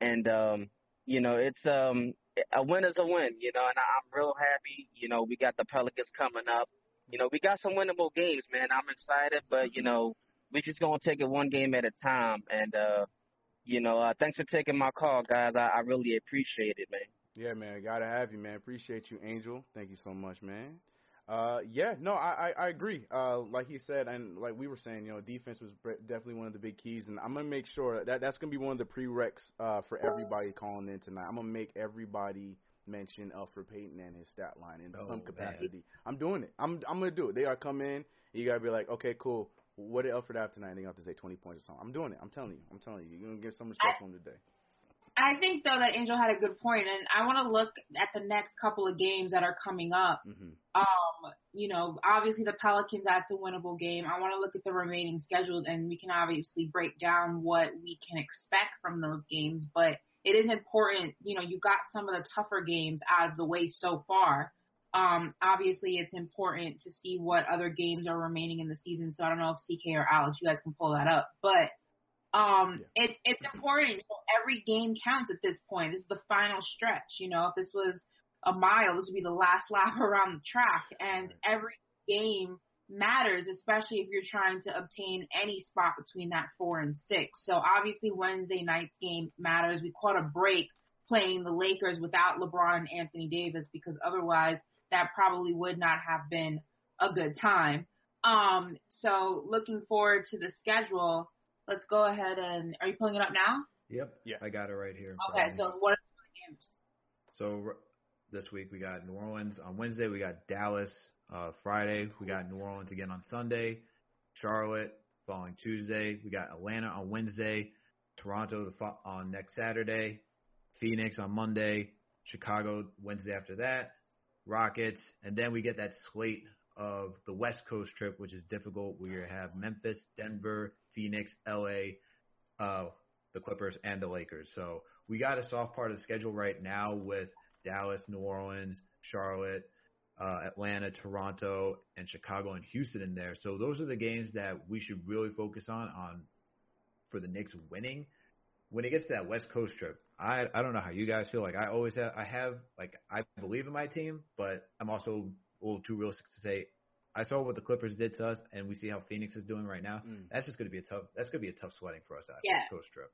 And um, you know, it's um, a win is a win. You know, and I- I'm real happy. You know, we got the Pelicans coming up. You know, we got some winnable games, man. I'm excited, but you know, we just gonna take it one game at a time. And uh, you know, uh, thanks for taking my call, guys. I, I really appreciate it, man. Yeah, man, gotta have you, man. Appreciate you, Angel. Thank you so much, man. Uh, yeah, no, I, I, I agree. Uh, like he said, and like we were saying, you know, defense was definitely one of the big keys, and I'm gonna make sure that that's gonna be one of the prereqs uh, for everybody calling in tonight. I'm gonna make everybody mention Elfrid Payton and his stat line in Oh, some man. capacity. I'm doing it. I'm I'm gonna do it. They gotta come in. You gotta be like, okay, cool. What did Elfrid have tonight? And you have to say 20 points or something. I'm doing it. I'm telling you. I'm telling you. You're gonna get some respect from him today. I think though that Angel had a good point, and I want to look at the next couple of games that are coming up. hmm Um, you know, obviously the Pelicans that's a winnable game. I want to look at the remaining schedules, and we can obviously break down what we can expect from those games. But it is important, you know, you got some of the tougher games out of the way so far. Um, obviously it's important to see what other games are remaining in the season. So I don't know if CK or Alex, you guys can pull that up, but. Um, it's it's important. You know, every game counts at this point. This is the final stretch. You know, if this was a mile, this would be the last lap around the track, and every game matters, especially if you're trying to obtain any spot between that four and six. So obviously Wednesday night's game matters. We caught a break playing the Lakers without LeBron and Anthony Davis because otherwise that probably would not have been a good time. Um, so looking forward to the schedule. Let's go ahead and are you pulling it up now? Yep. Yeah. I got it right here. Okay, front of me. so what are the games? So this week we got New Orleans on Wednesday. We got Dallas uh, Friday. We got New Orleans again on Sunday. Charlotte following Tuesday. We got Atlanta on Wednesday. Toronto the fo- on next Saturday. Phoenix on Monday. Chicago Wednesday after that. Rockets, and then we get that slate of the West Coast trip, which is difficult. We have Memphis, Denver, Phoenix, LA, uh, the Clippers, and the Lakers. So we got a soft part of the schedule right now with Dallas, New Orleans, Charlotte, uh, Atlanta, Toronto, and Chicago and Houston in there. So those are the games that we should really focus on on for the Knicks winning. When it gets to that West Coast trip, I I don't know how you guys feel. Like I always have, I have like I believe in my team, but I'm also a little too realistic to say I saw what the Clippers did to us, and we see how Phoenix is doing right now. Mm. That's just going to be a tough. That's going to be a tough sledding for us out Yeah. West Coast trip.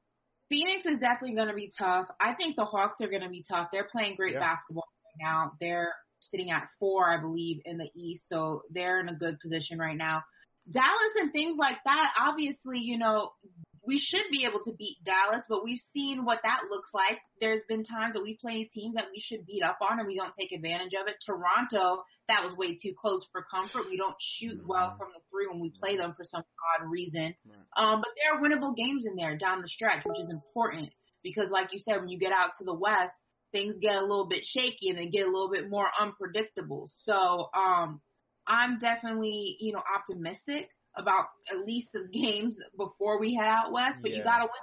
Phoenix is definitely going to be tough. I think the Hawks are going to be tough. They're playing great Yeah. basketball right now. They're sitting at four, I believe, in the East, so they're in a good position right now. Dallas and things like that, obviously, you know, we should be able to beat Dallas, but we've seen what that looks like. There's been times that we play teams that we should beat up on and we don't take advantage of it. Toronto, that was way too close for comfort. We don't shoot well from the three when we play them for some odd reason. Right. Um, but there are winnable games in there down the stretch, which is important because, like you said, when you get out to the West, things get a little bit shaky and they get a little bit more unpredictable. So, um, I'm definitely, you know, optimistic about at least the games before we head out west, but you gotta win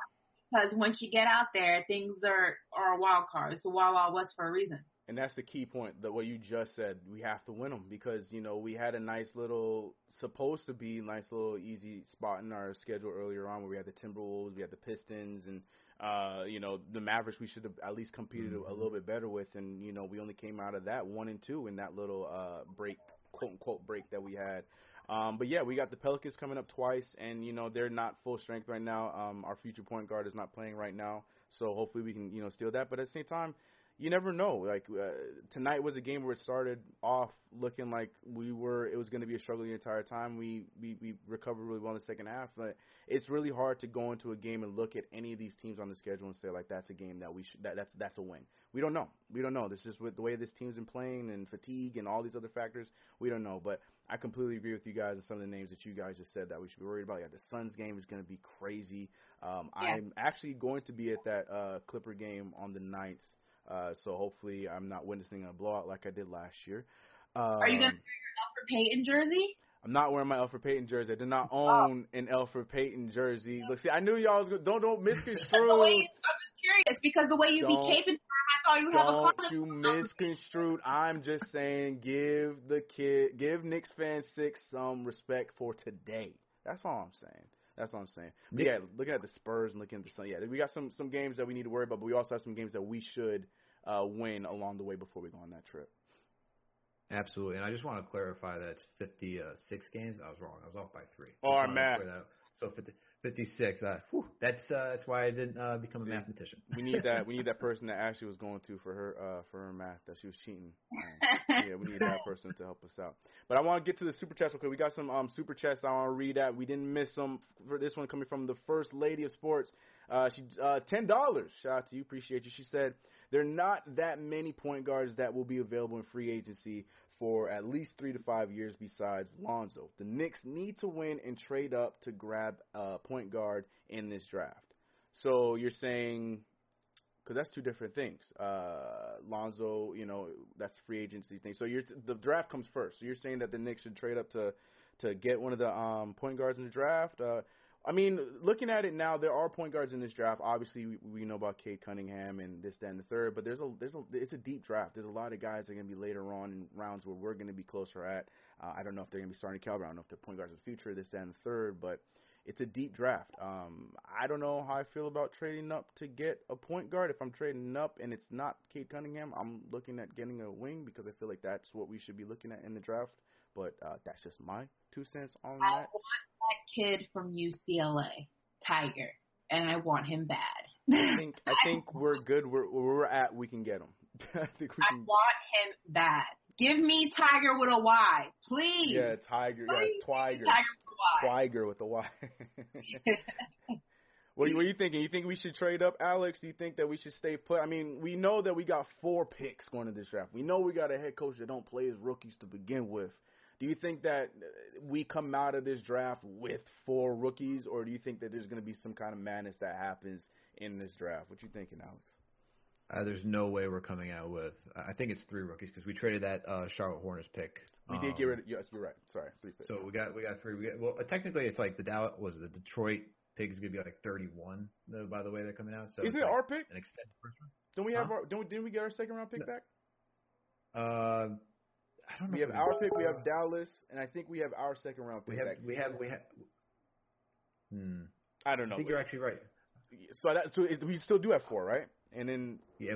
because once you get out there, things are are a wild card. It's a wild wild west for a reason. And that's the key point, that what you just said. We have to win them because you know we had a nice little, supposed to be nice little easy spot in our schedule earlier on where we had the Timberwolves, we had the Pistons, and uh, you know the Mavericks. We should have at least competed a little bit better with, and you know we only came out of that one and two in that little uh break, quote unquote break that we had. Um, but yeah, we got the Pelicans coming up twice, and you know they're not full strength right now. Um, our future point guard is not playing right now, so hopefully we can you know steal that. But at the same time, you never know. Like uh, tonight was a game where it started off looking like we were it was going to be a struggle the entire time. We, we we recovered really well in the second half, but it's really hard to go into a game and look at any of these teams on the schedule and say like that's a game that we should that, that's that's a win. We don't know. We don't know. This is with the way this team's been playing and fatigue and all these other factors. We don't know, but I completely agree with you guys and some of the names that you guys just said that we should be worried about. Yeah, the Suns game is going to be crazy. Um, Yeah. I'm actually going to be at that uh, Clipper game on the 9th. Uh, so hopefully I'm not witnessing a blowout like I did last year. Um, Are you gonna wear your Elfrid Payton jersey? I'm not wearing my Elfrid Payton jersey. I did not Oh. own an Elfrid Payton jersey. Look, see, I knew y'all was going. Don't don't misconstrue. I'm just curious because the way you be Don't- caping for him, I thought you have a Don't you misconstrue. I'm just saying, give the kid, give Knicks fan six some respect for today. That's all I'm saying. That's all I'm saying. But yeah, looking at the Spurs and looking at the Sun. Yeah, we got some some games that we need to worry about, but we also have some games that we should uh, win along the way before we go on that trip. Absolutely, and I just want to clarify that it's 56 games. I was wrong. I was off by three. Oh, Just our wanted to math. clear that up. So 50, 56. Uh, whew, that's uh, that's why I didn't uh, become a mathematician. We need that. We need that person that Ashley was going to for her uh, for her math that she was cheating. Um, yeah, we need that person to help us out. But I want to get to the super chats. Okay, we got some um, super chats I want to read that. We didn't miss some for this one coming from the first lady of sports. Uh, she uh, ten dollars. Shout out to you, appreciate you. She said there are not that many point guards that will be available in free agency for at least three to five years besides Lonzo. The Knicks need to win and trade up to grab a point guard in this draft. So you're saying because that's two different things. Uh, Lonzo, you know, that's free agency thing. So you're the draft comes first. So you're saying that the Knicks should trade up to to get one of the um, point guards in the draft. Uh, I mean, looking at it now, there are point guards in this draft. Obviously, we, we know about Cade Cunningham and this, that, and the third. But there's a there's a it's a deep draft. There's a lot of guys that are going to be later on in rounds where we're going to be closer at. Uh, I don't know if they're going to be starting caliber. I don't know if they're point guards of the future. This, that, and the third. But it's a deep draft. Um, I don't know how I feel about trading up to get a point guard. If I'm trading up and it's not Cade Cunningham, I'm looking at getting a wing because I feel like that's what we should be looking at in the draft. But uh, that's just my two cents on I that. I want that kid from UCLA, Tiger, and I want him bad. I think I think we're good. We're where we're at. We can get him. I think we can. I want him bad. Give me Tiger with a Y, please. Yeah, Tiger. Yeah, Please Twiger. Tiger with a Y. Twiger with the Y. What, what are you thinking? You think we should trade up, Alex? Do you think that we should stay put? I mean, we know that we got four picks going to this draft. We know we got a head coach that don't play as rookies to begin with. Do you think that uh, we come out of this draft with four rookies, or do you think that there's going to be some kind of madness that happens in this draft? What you thinking, Alex? Uh, there's no way we're coming out with. I think it's three rookies because we traded that uh, Charlotte Hornets pick. We did Um, get rid of. Yes, you're right. Sorry, please. So we got we got three. We got, well, technically it's like the Dallas was the Detroit pick is gonna be like 31. though, By the way, they're coming out. So Isn't it like our pick? an extended first round. Don't we have Huh? our? Don't didn't we get our second round pick No. back? Uh, I don't know. We have our was- pick. We have Dallas, and I think we have our second round we pick have back. we have we have. Hmm. I don't know. I think you're actually right. So that so is, we still do have four, right? And then Yeah.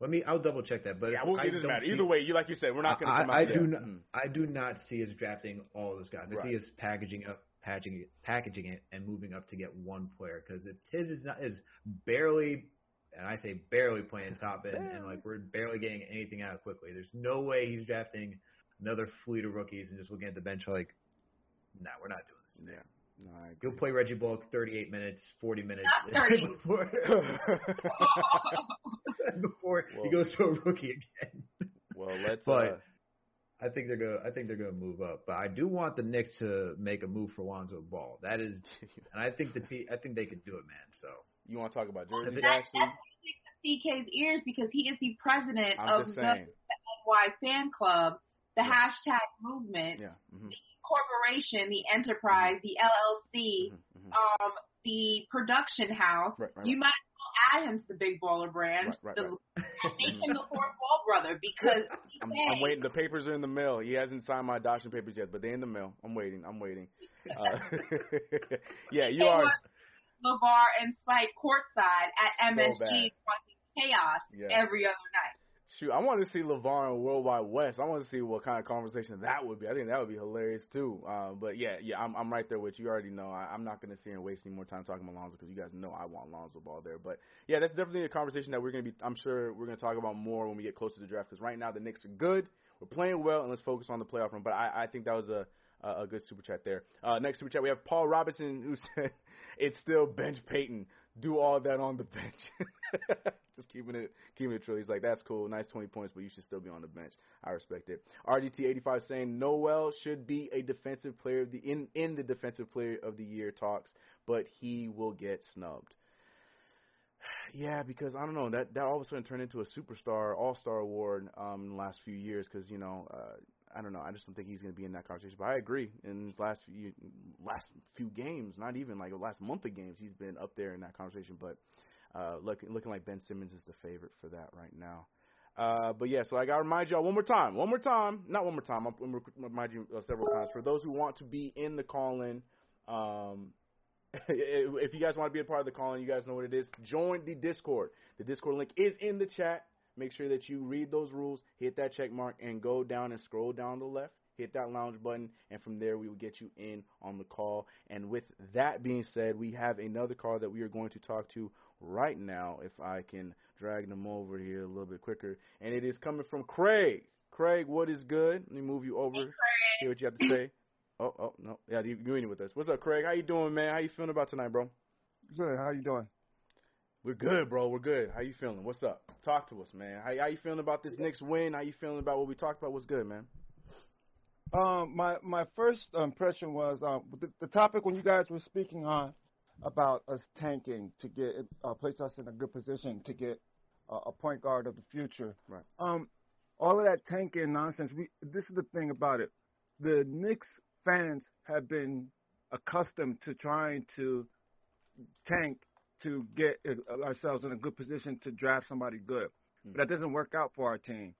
Let me. I'll double check that. But yeah, we'll, I it doesn't matter. see- Either way, you like you said, we're not going to I, come out. I do not. Mm. I do not see us drafting all those guys. I Right. see us packaging up, packaging it, packaging it, and moving up to get one player. Because if Thibs is not is barely, and I say barely playing Toppin, and like we're barely getting anything out Quickley. There's no way he's drafting another fleet of rookies and just looking at the bench like, nah, we're not doing this. Yeah. No, I agree. He'll play Reggie Bullock 38 minutes, 40 minutes Not 30. before, before Whoa. he goes to a rookie again. well, let's. But uh, I think they're gonna. I think they're gonna move up. But I do want the Knicks to make a move for Lonzo Ball. That is, and I think the te- I think they can do it, man. So you want to talk about jerseys, That- Ashley? That's CK's ears because he is the president I'm of the. NY fan club, the Yeah. hashtag movement, Yeah. mm-hmm. corporation, the enterprise, the LLC, hmm um, the production house. Right. Right. You might as well add him to the Big Baller brand. Right, the. Make him the fourth Ball brother because I'm, I'm waiting. The papers are in the mail. He hasn't signed my adoption papers yet, but they're in the mail. I'm waiting. I'm waiting. Uh, yeah, you They are. LaVar and Spike courtside at So MSG causing chaos Yeah. every other night. Shoot, I want to see LaVar in World Wide Wes. I want to see what kind of conversation that would be. I think that would be hilarious too. Uh, but yeah, yeah, I'm I'm right there with you. You already know. I, I'm not going to sit and waste any more time talking about Lonzo because you guys know I want Lonzo Ball there. But yeah, that's definitely a conversation that we're going to be. I'm sure we're going to talk about more when we get closer to the draft because right now the Knicks are good. We're playing well, and let's focus on the playoff run. But I, I think that was a a good super chat there. Uh, next super chat, we have Paul Robinson who said, "It's still bench Payton. Do all that on the bench." Just keeping it keeping it true. He's like, "That's cool, nice 20 points, but you should still be on the bench." I respect it. RDT85 saying Noel should be a defensive player of the in in the defensive player of the year talks, but he will get snubbed. Yeah, because I don't know that that all of a sudden turned into a superstar, all star award um, in the last few years. Because you know, uh, I don't know. I just don't think he's going to be in that conversation. But I agree. In his last few last few games, not even like the last month of games, he's been up there in that conversation. But uh, looking looking like Ben Simmons is the favorite for that right now. Uh, but yeah, so I gotta remind y'all one more time, one more time, not one more time. I'm, I'm remind you uh, several times for those who want to be in the call-in. Um, if you guys want to be a part of the call-in, you guys know what it is. Join the Discord. The Discord link is in the chat. Make sure that you read those rules, hit that check mark, and go down and scroll down the left. Hit that lounge button, and from there we will get you in on the call. And with that being said, we have another call that we are going to talk to right now. If I can drag them over here a little bit quicker, and it is coming from Craig. Craig, what is good? Let me move you over. Hey, Hear what you have to say. Oh, oh no, yeah, you are with us. What's up, Craig? How you doing, man? How you feeling about tonight, bro? Good. How you doing? We're good, bro. We're good. How you feeling? What's up? Talk to us, man. How, how you feeling about this Knicks win? How you feeling about what we talked about? What's good, man? Um, my my first impression was um, the, the topic when you guys were speaking on about us tanking to get uh, place us in a good position to get uh, a point guard of the future. Right. Um, all of that tanking nonsense. We this is the thing about it. The Knicks fans have been accustomed to trying to tank to get ourselves in a good position to draft somebody good. Mm-hmm. But that doesn't work out for our team.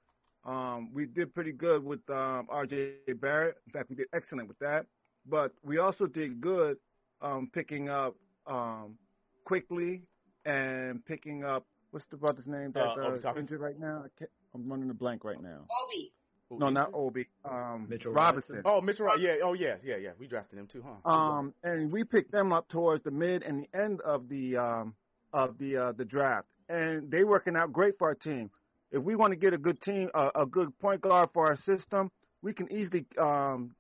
Um, we did pretty good with um, R.J. Barrett. In fact, we did excellent with that. But we also did good um, picking up um, Quickley and picking up what's the brother's name that uh, uh, injured right now? I am running a blank right now. Obi. No, not Obi. Um, Mitchell Robinson. Robinson. Oh, Mitchell. Robinson. Yeah. Oh, yeah. Yeah. Yeah. We drafted him too, huh? Um, and we picked them up towards the mid and the end of the um of the uh, the draft, and they working out great for our team. If we want to get a good team, uh, a good point guard for our system, we can easily um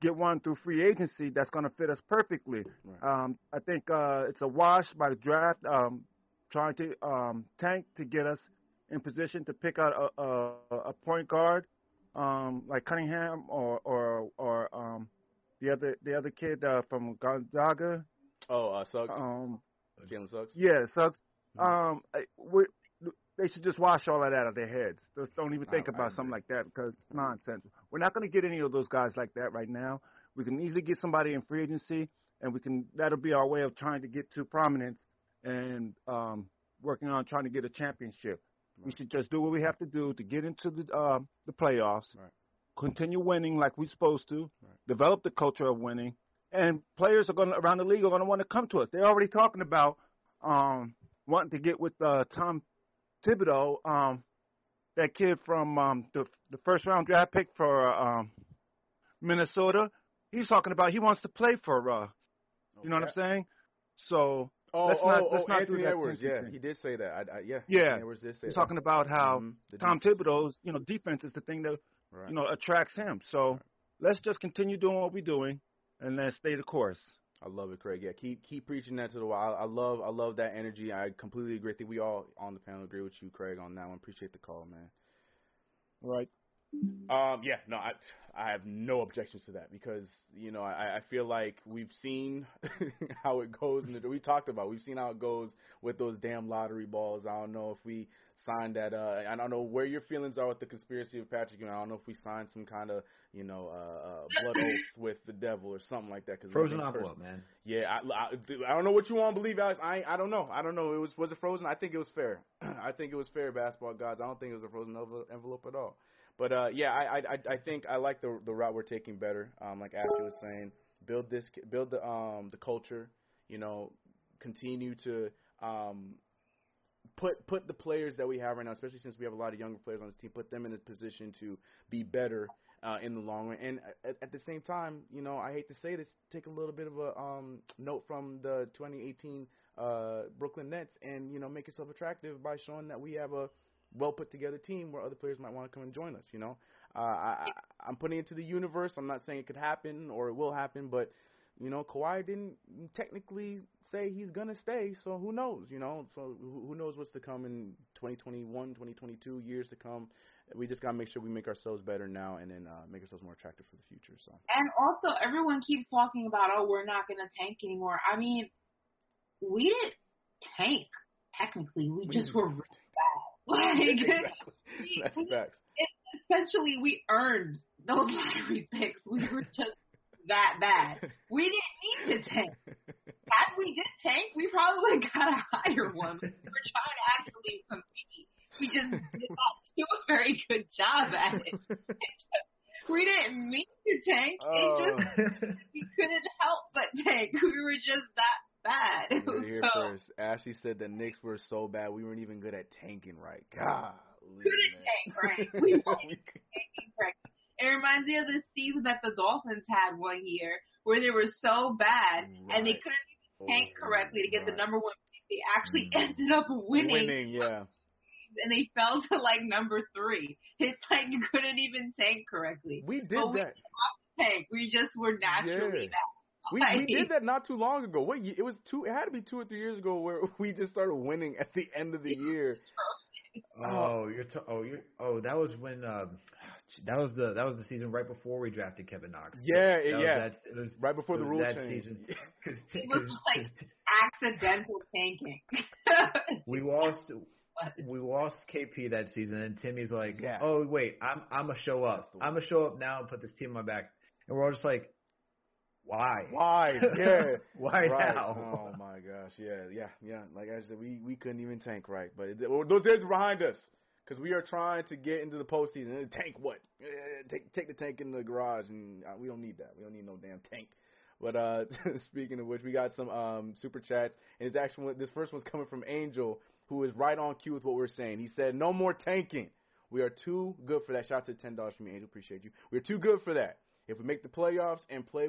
get one through free agency that's going to fit us perfectly. Right. Um, I think uh, it's a wash by draft, um, trying to um, tank to get us in position to pick out a, a, a point guard um, like Cunningham or or or um, the other the other kid uh, from Gonzaga. Oh, uh, Suggs. Um, Jalen Suggs. yeah, Suggs. Mhm. Um, I- we, they should just wash all of that out of their heads. Just don't even think I- I about agree. something like that because it's nonsense. We're not going to get any of those guys like that right now. We can easily get somebody in free agency, and we can. That'll be our way of trying to get to prominence and um, working on trying to get a championship. We should just do what we have to do to get into the uh, the playoffs, Right. continue winning like we're supposed to, Right. develop the culture of winning, and players are going around the league are going to want to come to us. They're already talking about um, wanting to get with uh, Tom Thibodeau, um, that kid from um, the the first round draft pick for uh, um, Minnesota. He's talking about he wants to play for. Uh, you know what I'm saying? So Oh, Let's oh, not- oh, let's not do Anthony that Edwards. Yeah, thing. he did say that. I, I, yeah. Yeah. Anthony Edwards did say he's that. talking about how Mhm. Tom. Thibodeau's you know defense is the thing that Right. you know attracts him. So let's just continue doing what we're doing and let's stay the course. I love it, Craig. Yeah, keep keep preaching that to the world. I, I love I love that energy. I completely agree. I think we all on the panel agree with you, Craig, on that one. Appreciate the call, man. Right. Um, yeah, no, I I have no objections to that because you know I, I feel like we've seen how it goes. In the, we talked about we've seen how it goes with those damn lottery balls. I don't know if we signed that. Uh, I don't know where your feelings are with the conspiracy of Patrick. Ewing. I don't know if we signed some kind of you know uh, uh, blood oath with the devil or something like that. Cause Frozen we think envelope, man. Yeah, I, I, I don't know what you want to believe, Alex. I I don't know. I don't know. It was was it frozen? I think it was fair. I think it was fair, basketball gods. I don't think it was a frozen envelope, envelope at all. But uh, yeah, I, I I- think I like the the route we're taking better. Um, like Ashley was saying, build this, build the um the culture. You know, continue to um put put the players that we have right now, especially since we have a lot of younger players on this team, put them in a position to be better uh, in the long run. And at, at the same time, you know, I hate to say this, take a little bit of a um, note from the 2018 uh, Brooklyn Nets, and you know, make yourself attractive by showing that we have a well put together team where other players might want to come and join us. You know, uh, I, I'm putting it into the universe. I'm not saying it could happen or it will happen, but you know, Kawhi didn't technically say he's gonna stay, so who knows? You know, so who knows what's to come in 2021, 2022 years to come. We just gotta make sure we make ourselves better now, and then uh, make ourselves more attractive for the future. So. And also, everyone keeps talking about, oh, we're not gonna tank anymore. I mean, we didn't tank technically. We, we just were. Like, exactly. That's we, facts. It, essentially, we earned those lottery picks. We were just that bad. We didn't need to tank. Had we did tank, we probably would have got a higher one. We were trying to actually compete. We just did not do a very good job at it. we didn't mean to tank. It just Oh. we couldn't help but tank. We were just that bad. You heard here so first. Ashley said the Knicks were so bad we weren't even good at tanking right. God. couldn't tank right. We weren't tanking right. It reminds me of the season that the Dolphins had one year where they were so bad and they couldn't even tank correctly to get the number one pick. They actually Mhm. ended up winning, Winning, yeah. and they fell to like number three. It's like you couldn't even tank correctly. We did But we- that. Tank. We just were naturally Yeah. bad. We we did that not too long ago. What ye- it was two? It had to be two or three years ago where we just started winning at the end of the year. Oh, you're t- oh you're oh that was when um that was the that was the season right before we drafted Kevin Knox. Yeah, That was yeah. that- it was Right before it the was rule that change. season. Cause, t- It was cause- like- 'cause t- accidental tanking. we lost we lost KP that season, and Timmy's like, Yeah. "Oh wait, I'm I'm gonna show up. I'm gonna show up now and put this team on my back." And we're all just like, "Why? Why? Yeah. Why right. now?" Oh my gosh. Yeah, yeah, yeah. Like I said, we we couldn't even tank right, but it, well, those days are behind us because we are trying to get into the postseason. Tank what? Take take the tank in the garage, and uh, we don't need that. We don't need no damn tank. But uh speaking of which, we got some um super chats, and it's actually this first one's coming from Angel, who is right on cue with what we're saying. He said, "No more tanking. We are too good for that." Shout out to ten dollars from me, Angel. Appreciate you. We're too good for that. If we make the playoffs and play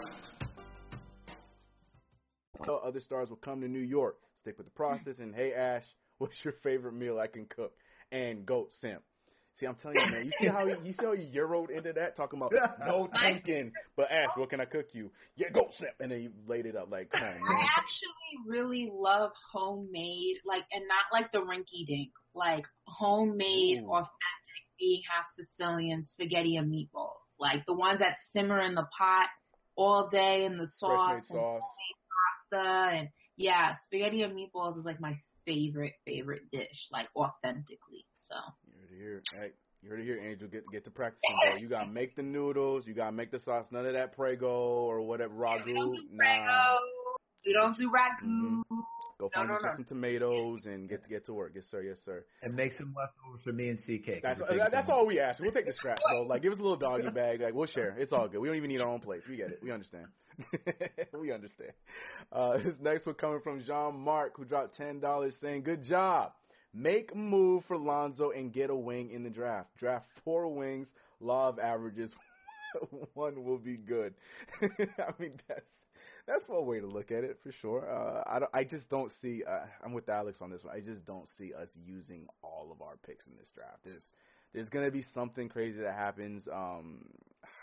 So other stars will come to New York, stick with the process, and hey Ash, what's your favorite meal I can cook? And goat simp. See, I'm telling you, man. You see how he, you see how he euroed into that, talking about no tanking, but Ash, what can I cook you? Yeah, goat simp, and then he laid it up like, come on, I actually really love homemade, like, and not like the rinky dink, like homemade, Ooh. authentic, being half Sicilian spaghetti and meatballs, like the ones that simmer in the pot all day in the Fresh sauce made and sauce. And yeah, spaghetti and meatballs is like my favorite favorite dish, like authentically. So You heard it here. Hey, you heard it here, Angel. Get get to practicing, bro. You gotta make the noodles. You gotta make the sauce. None of that prego or whatever ragu. we don't do Nah. We don't do ragu. Mhm. Go No, find no, yourself no. some tomatoes and get to get to work. Yes, sir. Yes, sir. and make some leftovers for me and CK. That's we're taking that, that's all we ask. We'll take the scraps, bro. Like, give us a little doggy bag. Like, we'll share. It's all good. We don't even need our own place. We get it. We understand. we understand. Uh, this next one coming from Jean Marc, who dropped ten dollars, saying, "Good job. Make a move for Lonzo and get a wing in the draft. Draft four wings. Law of averages. one will be good. I mean, that's that's one way to look at it for sure. Uh, I don't, I just don't see. Uh, I'm with Alex on this one. I just don't see us using all of our picks in this draft. There's there's gonna be something crazy that happens. Um,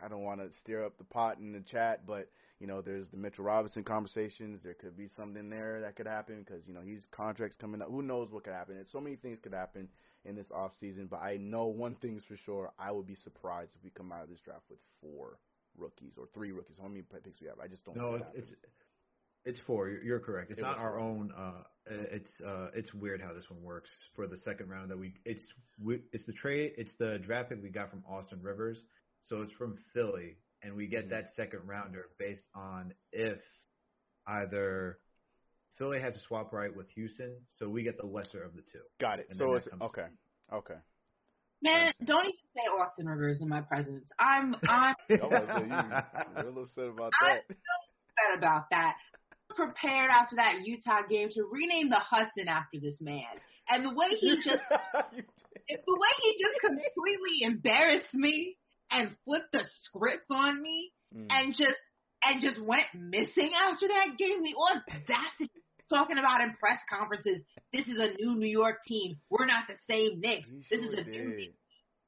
I don't want to stir up the pot in the chat, but you know, there's the Mitchell Robinson conversations. There could be something there that could happen because you know he's contracts coming up. Who knows what could happen? And so many things could happen in this off season. But I know one thing's for sure: I would be surprised if we come out of this draft with four rookies or three rookies. How many picks we have? I just don't. No, it's it's it's four. You're, you're correct. It's It not our four. own. Uh, it's uh, it's weird how this one works for the second round. That we it's we, it's the trade. It's the draft pick we got from Austin Rivers. So it's from Philly, and we get Mhm. that second rounder based on if either Philly has a swap right with Houston, so we get the lesser of the two. got it. And So it's okay. Okay. Man, don't even say Austin Rivers in my presence. I'm I'm well, you real upset about that. I'm that. upset about that. Prepared after that Utah game to rename the Hudson after this man. And the way he just if the way he just completely embarrassed me and flipped the scripts on me Mm. and just and just went missing after that game. The audacity talking about in press conferences, this is a new New York team. We're not the same Knicks. This sure is a new did.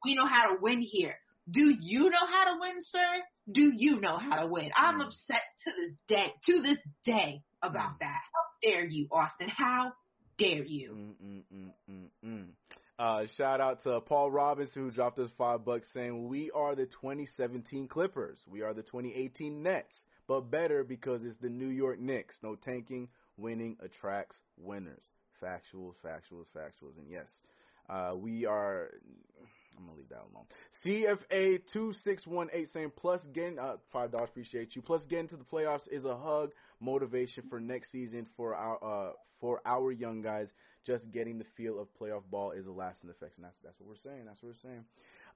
we know how to win here. Do you know how to win, sir? Do you know how to win? I'm Mm. upset to this day, to this day about Mm. that. How dare you, Austin? How dare you? Mm, mm, mm, mm. Uh, shout out to Paul Robinson who dropped us five bucks saying we are the 2017 Clippers. We are the 2018 Nets, but better because it's the New York Knicks. No tanking, winning attracts winners. Factuals, factuals, factuals, and yes, uh, we are. I'm gonna leave that alone. CFA two six one eight saying plus getting uh, five dollars. Appreciate you. Plus getting to the playoffs is a hug motivation for next season for our uh, for our young guys. Just getting the feel of playoff ball is a lasting effect, and that's that's what we're saying. That's what we're saying.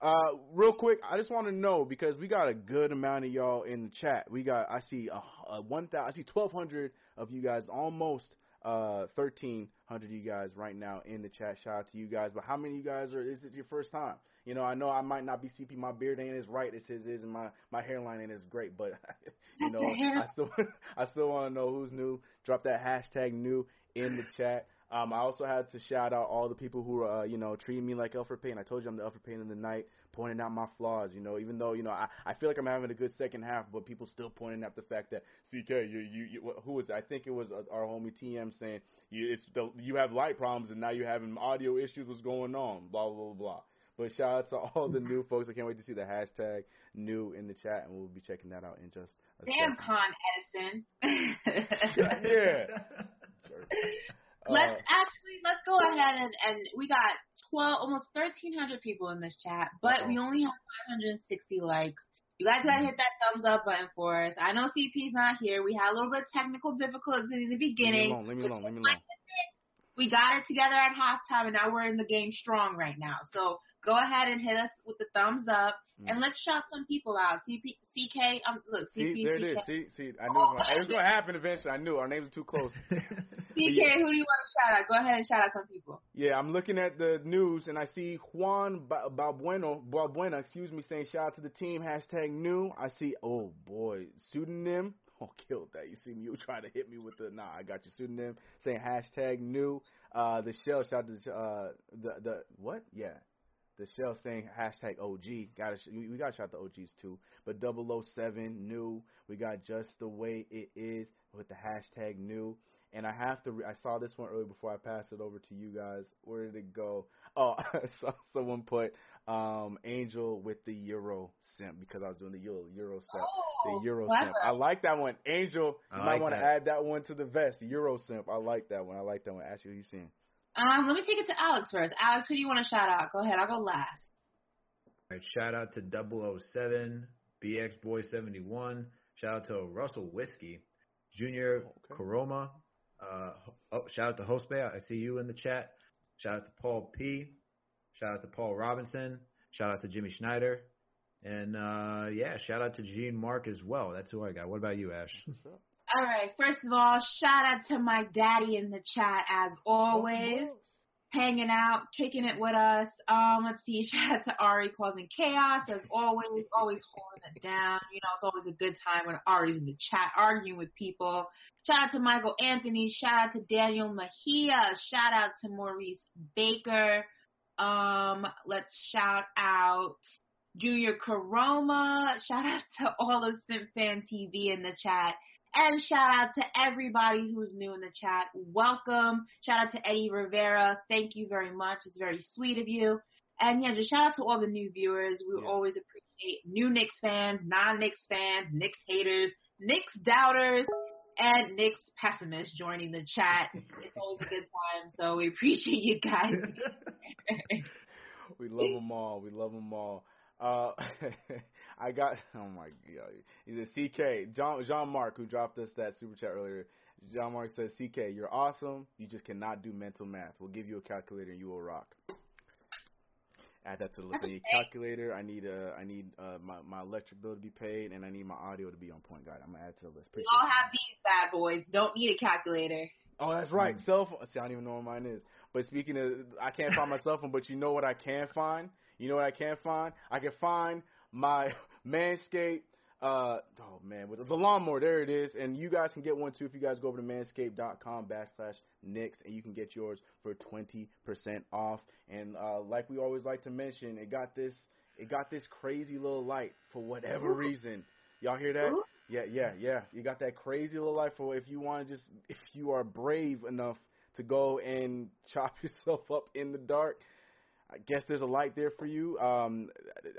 Uh, real quick, I just want to know because we got a good amount of y'all in the chat. We got I see a, a one thousand, I see twelve hundred of you guys, almost uh thirteen hundred of you guys right now in the chat. Shout out to you guys. But how many of you guys are? Is it your first time? You know, I know I might not be CP. My beard ain't as right as his is, and my my hairline ain't as great. But you know, I still I still want to know who's new. Drop that hashtag new in the chat. Um, I also had to shout out all the people who uh, you know, treating me like Alfred Payne. I told you I'm the Alfred Payne of the night, pointing out my flaws. You know, even though you know I, I feel like I'm having a good second half, but people still pointing out the fact that CK, you you, you who was it? I think it was uh, our homie TM saying you it's the, you have light problems and now you're having audio issues. What's going on? Blah blah blah blah. But shout out to all the new folks. I can't wait to see the hashtag new in the chat, and we'll be checking that out in just a Damn, second. Con Edison. yeah. Let's Uh, actually let's go ahead and, and we got twelve almost thirteen hundred people in this chat, but we Uh-oh. only have five hundred and sixty likes. You guys gotta hit that thumbs up button for us. I know CP's not here. We had a little bit of technical difficulties in the leave me beginning. alone. Leave me alone. Leave me alone. We got it together at halftime, and now we're in the game strong right now. So go ahead and hit us with the thumbs up, Mm. and let's shout some people out. CP, CK, um, look, CP, See, there it CK. is. See, see, I knew it was gonna, it was going to happen eventually. I knew our names are too close. CK, Yeah. who do you want to shout out? Go ahead and shout out some people. Yeah, I'm looking at the news and I see Juan Ba- Balbueno, Balbuena, excuse me, saying shout out to the team, hashtag new. I see, oh boy, pseudonym. Oh, killed that. You see me, you trying to hit me with the, nah, I got your pseudonym, saying hashtag new. Uh, the shell, shout out to, uh, the, the, what? Yeah. The shell saying hashtag OG. Got we we got to shout the OGs too. But 007 new. We got just the way it is with the hashtag new. And I have to. Re- I saw this one earlier before I pass it over to you guys. Where did it go? Oh, so someone put um Angel with the Euro simp because I was doing the Euro Euro step. Oh, the Euro clever. simp. I like that one. Angel, I you might like want to add that one to the vest. Euro simp. I like that one. I like that one. Ashley, who you seeing? Um, let me take it to Alex first. Alex, who do you want to shout out? Go ahead. I'll go last. All right, shout out to 007, BX Boy 71. Shout out to Russell Whiskey, Junior Okay. Koroma. Uh, oh, shout out to Hospe. I see you in the chat. Shout out to Paul P. Shout out to Paul Robinson. Shout out to Jimmy Schneider. And uh, yeah, shout out to Gene Mark as well. That's who I got. What about you, Ash? All right. First of all, shout out to my daddy in the chat as always. hanging out, kicking it with us. Um, let's see. Shout out to Ari causing chaos as always, always holding it down. You know, it's always a good time when Ari's in the chat arguing with people. Shout out to Michael Anthony. Shout out to Daniel Mejia. Shout out to Maurice Baker. Um, let's shout out Junior Karoma. Shout out to all of Simp Fan TV in the chat. And shout out to everybody who's new in the chat. Welcome. Shout out to Eddie Rivera. Thank you very much. It's very sweet of you. And yeah, just shout out to all the new viewers. We Yeah. always appreciate new Knicks fans, non-Knicks fans, Knicks haters, Knicks doubters, and Knicks pessimists joining the chat. It's always a good time, so we appreciate you guys. We love them all. We love them all. Uh, I got. Oh my god. He's a CK John Jean Mark who dropped us that super chat earlier. John Mark says, "CK, you're awesome. You just cannot do mental math. We'll give you a calculator and you will rock." Add that to the list. I need a calculator. I need uh, I need uh, my my electric bill to be paid, and I need my audio to be on point. Guys, I'm gonna add to the list. We Appreciate all have these bad boys. Don't need a calculator. Oh, that's right. Cell phone. See, I don't even know where mine is. But speaking of, I can't find my cell phone. But you know what I can find? You know what I can't find? I can find my Manscaped. Uh, oh man, with the lawnmower, there it is. And you guys can get one too if you guys go over to manscaped.com backslash Knicks, and you can get yours for twenty percent off. And uh, like we always like to mention, it got this, it got this crazy little light for whatever reason. Y'all hear that? Yeah, yeah, yeah. You got that crazy little light for if you want to just if you are brave enough to go and chop yourself up in the dark. I guess there's a light there for you. Um,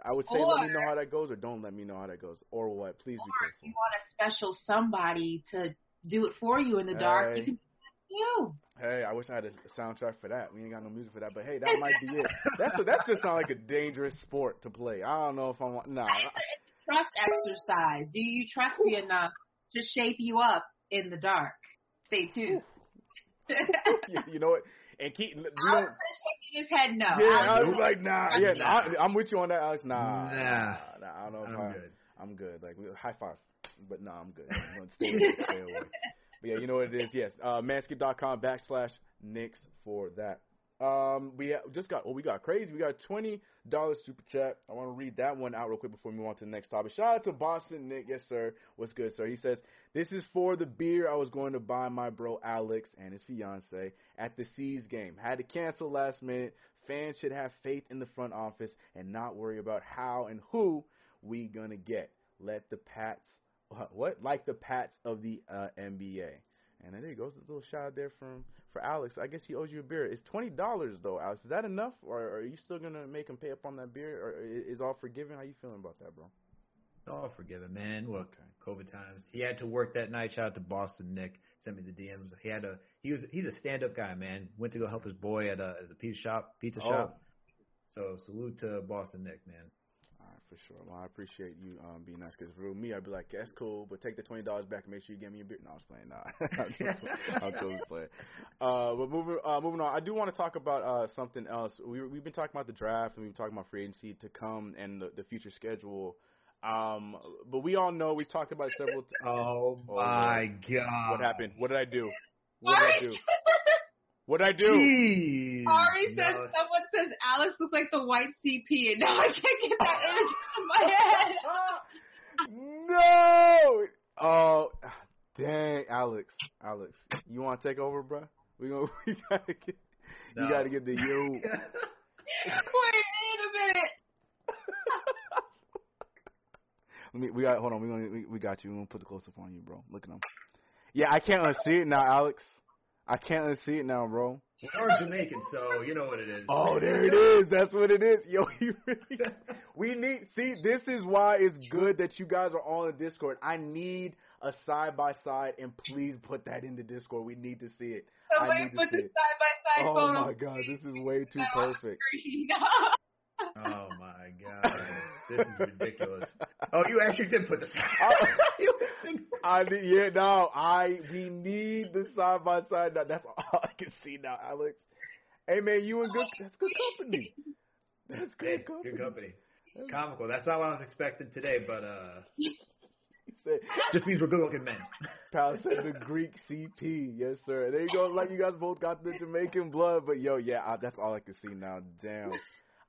I would say let me know how that goes, or don't let me know how that goes, or what. Please be Or if careful. you want a special somebody to do it for you in the dark, Hey. you can you. Hey, I wish I had a soundtrack for that. We ain't got no music for that, but hey, that might be it. That's a, that's just sound like a dangerous sport to play. I don't know if I want. Nah, Trust exercise. Do you trust me enough to shape you up in the dark? Stay tuned. you, you know what? And keep. We Alex don't, is shaking his head no. yeah, Alex I is was like, nah, yeah, nah, I, I'm with you on that, Alex. Nah, Nah. nah, I don't know if I'm I, good. I'm good. Like we- high five, but no, I'm good. I'm gonna stay away. Stay away. But yeah, you know what it is. Yes, uh, manscaped.com backslash Knicks for that. Um, we just got. Oh, we got crazy. We got twenty dollars super chat. I want to read that one out real quick before we move on to the next topic. Shout out to Boston Nick. Yes, sir. What's good, sir? He says this is for the beer I was going to buy my bro Alex and his fiance at the C's game. Had to cancel last minute. Fans should have faith in the front office and not worry about how and who we gonna get. Let the Pats, what like the Pats of the uh, NBA. And there you goes a little shout out there from for Alex. I guess he owes you a beer. It's twenty dollars though, Alex. Is that enough, or are you still gonna make him pay up on that beer, or is all forgiven? How you feeling about that, bro? All forgiven, man. Look. COVID times. He had to work that night. Shout out to Boston Nick. Sent me the DMs. He had a. He was. He's a stand-up guy, man. Went to go help his boy at a as a pizza shop. Pizza Oh. shop. So salute to Boston Nick, man. For sure. Well, I appreciate you um, being nice. Because for me, I'd be like, that's cool, but take the twenty dollars back and make sure you give me a beer. No, I was playing. Nah, I'm totally- playing. Uh, but moving uh, moving on, I do want to talk about uh, something else. We we've been talking about the draft and we've been talking about free agency to come and the, the future schedule. Um, but we all know we talked about several. T- Oh Oh, my God! what happened? What did I do? What did I do? What did I do? Jeez. Ari says someone says Alex looks like the white CP, and now I can't get that image out of my head. no. Oh, dang, Alex. Alex, you want to take over, bro? We gonna we gotta get you gotta get the you. Wait, wait a minute. Let me, we got hold on. We gonna we, we got you. We gonna put the close up on you, bro. Look at him. Yeah, I can't unsee it now, Alex. I can't unsee it now, bro. We are Jamaican, so you know what it is. Oh, there it is. That's what it is. Yo, you really. We need. See, this is why it's good that you guys are on the Discord. I need a side by side, and please put that in the Discord. We need to see it. I Somebody need to put see the side by side Oh my god, this is way too perfect. Oh my God, this is ridiculous. Oh, you actually did put this. Oh. I yeah, no, I we need the side by side. Now, That's all I can see now, Alex. Hey man, you in good? That's good company. That's Hey, good company. good company. Comical. That's not what I was expecting today, but uh, said, just means we're good looking men. Pal said the Greek CP. Yes, sir. There you go. Like you guys both got the Jamaican blood, but yo, yeah, I, that's all I can see now. Damn.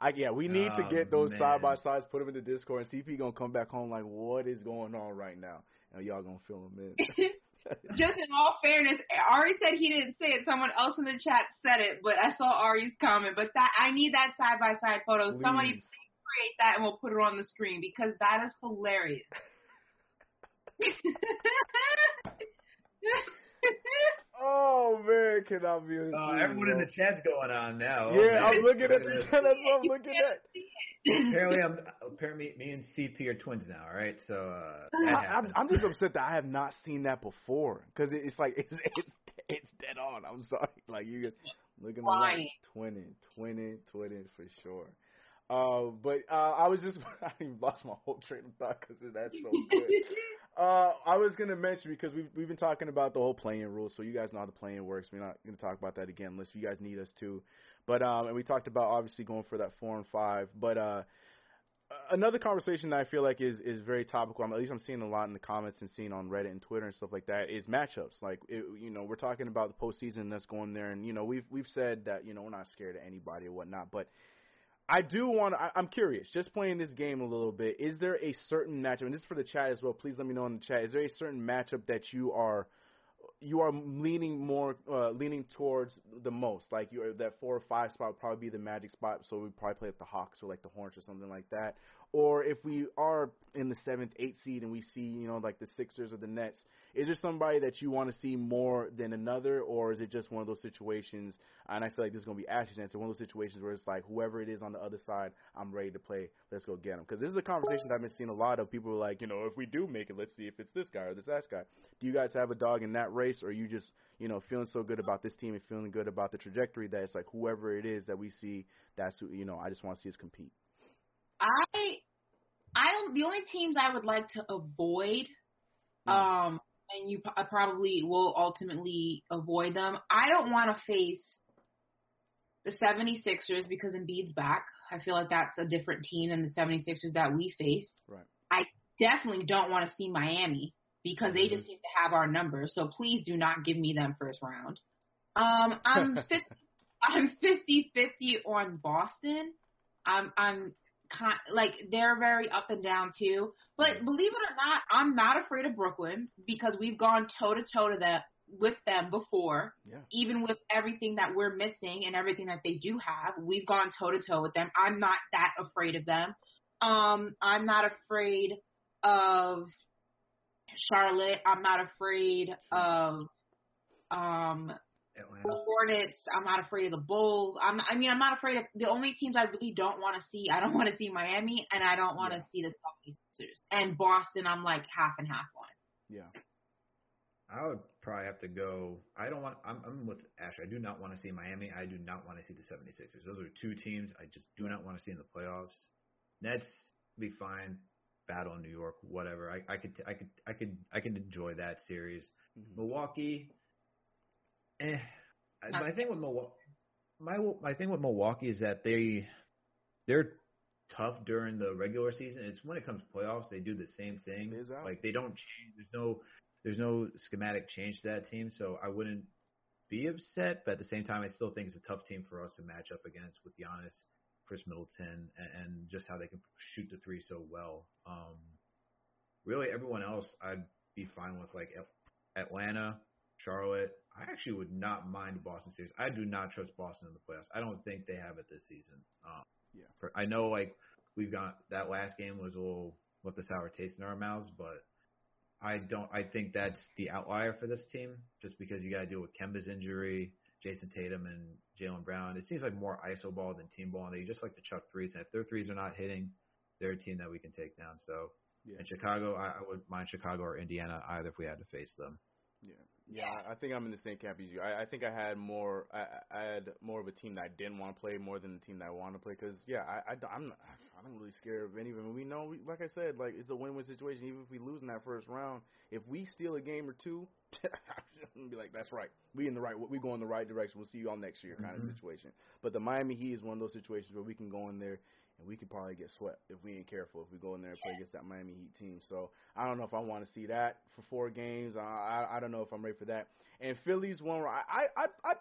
I, yeah, we need to Oh, get those man. side by sides, put them in the Discord, and CP gonna come back home like, what is going on right now? And y'all gonna fill him in. Just in all fairness, Ari said he didn't say it. Someone else in the chat said it, but I saw Ari's comment. But that I need that side by side photo. Somebody Please. create that and we'll put it on the screen because that is hilarious. oh man, cannot be. Uh, everyone in the chat's going on now. Oh, Yeah, man. I'm looking at the chat. That's what I'm looking at. Apparently, I'm apparently me and CP are twins now. All right, so uh, I, I'm. I'm just upset that I have not seen that before because it, it's like it's it's it's dead on. I'm sorry, like you just looking at Lying. twinning, twinning, twinning for sure. Uh, but uh, I was just I even lost my whole train of thought because that's so good. Uh, I was gonna mention because we've we've been talking about the whole play-in rules, so you guys know how the play-in works. We're not gonna talk about that again unless you guys need us to. But um, and we talked about obviously going for that four and five. But uh, another conversation that I feel like is is very topical. I'm, at least I'm seeing a lot in the comments and seeing on Reddit and Twitter and stuff like that. Is matchups. Like it, you know, we're talking about the postseason that's going there, and you know, we've we've said that you know we're not scared of anybody or whatnot, but. I do want to. I'm curious, just playing this game a little bit. Is there a certain matchup, and this is for the chat as well? Please let me know in the chat. Is there a certain matchup that you are you are leaning more uh, leaning towards the most? Like you that four or five spot would probably be the magic spot, so we probably play like the Hawks or like the Hornets or something like that. Or if we are in the seventh, eighth seed and we see you know like the Sixers or the Nets, is there somebody that you want to see more than another, or is it just one of those situations? And I feel like this is gonna be Ash's answer. One of those situations where it's like whoever it is on the other side, I'm ready to play. Let's go get them. Because this is a conversation that I've been seeing a lot of. People like, you know, if we do make it, let's see if it's this guy or this that guy. Do you guys have a dog in that race, or you just you know feeling so good about this team and feeling good about the trajectory that it's like whoever it is that we see, that's who you know. I just want to see us compete. I I the only teams I would like to avoid Hmm. um and you I probably will ultimately avoid them. I don't want to face the 76ers because Embiid's back. I feel like that's a different team than the 76ers that we face. Right. I definitely don't want to see Miami because they Mm-hmm. just seem to have our numbers. So please do not give me them first round. Um I'm 50 I'm 50-50 on Boston. I'm I'm kind like they're very up and down too. But believe it or not, I'm not afraid of Brooklyn because we've gone toe to toe to them with them before. Yeah. Even with everything that we're missing and everything that they do have, we've gone toe to toe with them. I'm not that afraid of them. Um, I'm not afraid of Charlotte. I'm not afraid of um the Atlanta. Hornets. I'm not afraid of the Bulls. I'm. I mean, I'm not afraid of the only teams I really don't want to see. I don't want to see Miami, and I don't want to see the 76ers and Boston. I'm like half and half on. Yeah. I would probably have to go. I don't want. I'm, I'm with Ash. I do not want to see Miami. I do not want to see the 76ers. Those are two teams I just do not want to see in the playoffs. Nets be fine. Battle in New York, whatever. I, I could, I could, I could, I could enjoy that series. Mhm. Milwaukee, eh. I- My thing with Milwaukee, my my thing with Milwaukee is that they they're tough during the regular season. It's when it comes to playoffs, they do the same thing. It is out. Like they don't change. There's no there's no schematic change to that team, so I wouldn't be upset. But at the same time, I still think it's a tough team for us to match up against with Giannis, Khris Middleton, and, and just how they can shoot the three so well. Um, really, everyone else I'd be fine with, like Atlanta, Charlotte. I actually would not mind the Boston series. I do not trust Boston in the playoffs. I don't think they have it this season. Um, Yeah. for- I know like we've got that last game was a little with the sour taste in our mouths, but I don't. I think that's the outlier for this team, just because you got to deal with Kemba's injury, Jayson Tatum, and Jaylen Brown. It seems like more iso ball than team ball, and they just like to chuck threes. And if their threes are not hitting, they're a team that we can take down. So Yeah. in Chicago, I, I would mind Chicago or Indiana either if we had to face them. Yeah, yeah. I I think I'm in the same camp as you. I, I think I had more. I, I had more of a team that I didn't want to play more than the team that I want to play. Because yeah, I, I I'm not, I'm really scared of any of them. We know, we, like I said, like it's a win-win situation. Even if we lose in that first round, if we steal a game or two, I'm be like, that's right. We in the right. We go in the right direction. We'll see you all next year, kind Mhm. of situation. But the Miami Heat is one of those situations where we can go in there and we could probably get swept if we ain't careful. If we go in there and play against that Miami Heat team, so I don't know if I want to see that for four games. I I, I don't know if I'm ready for that. And Philly's one where I I I I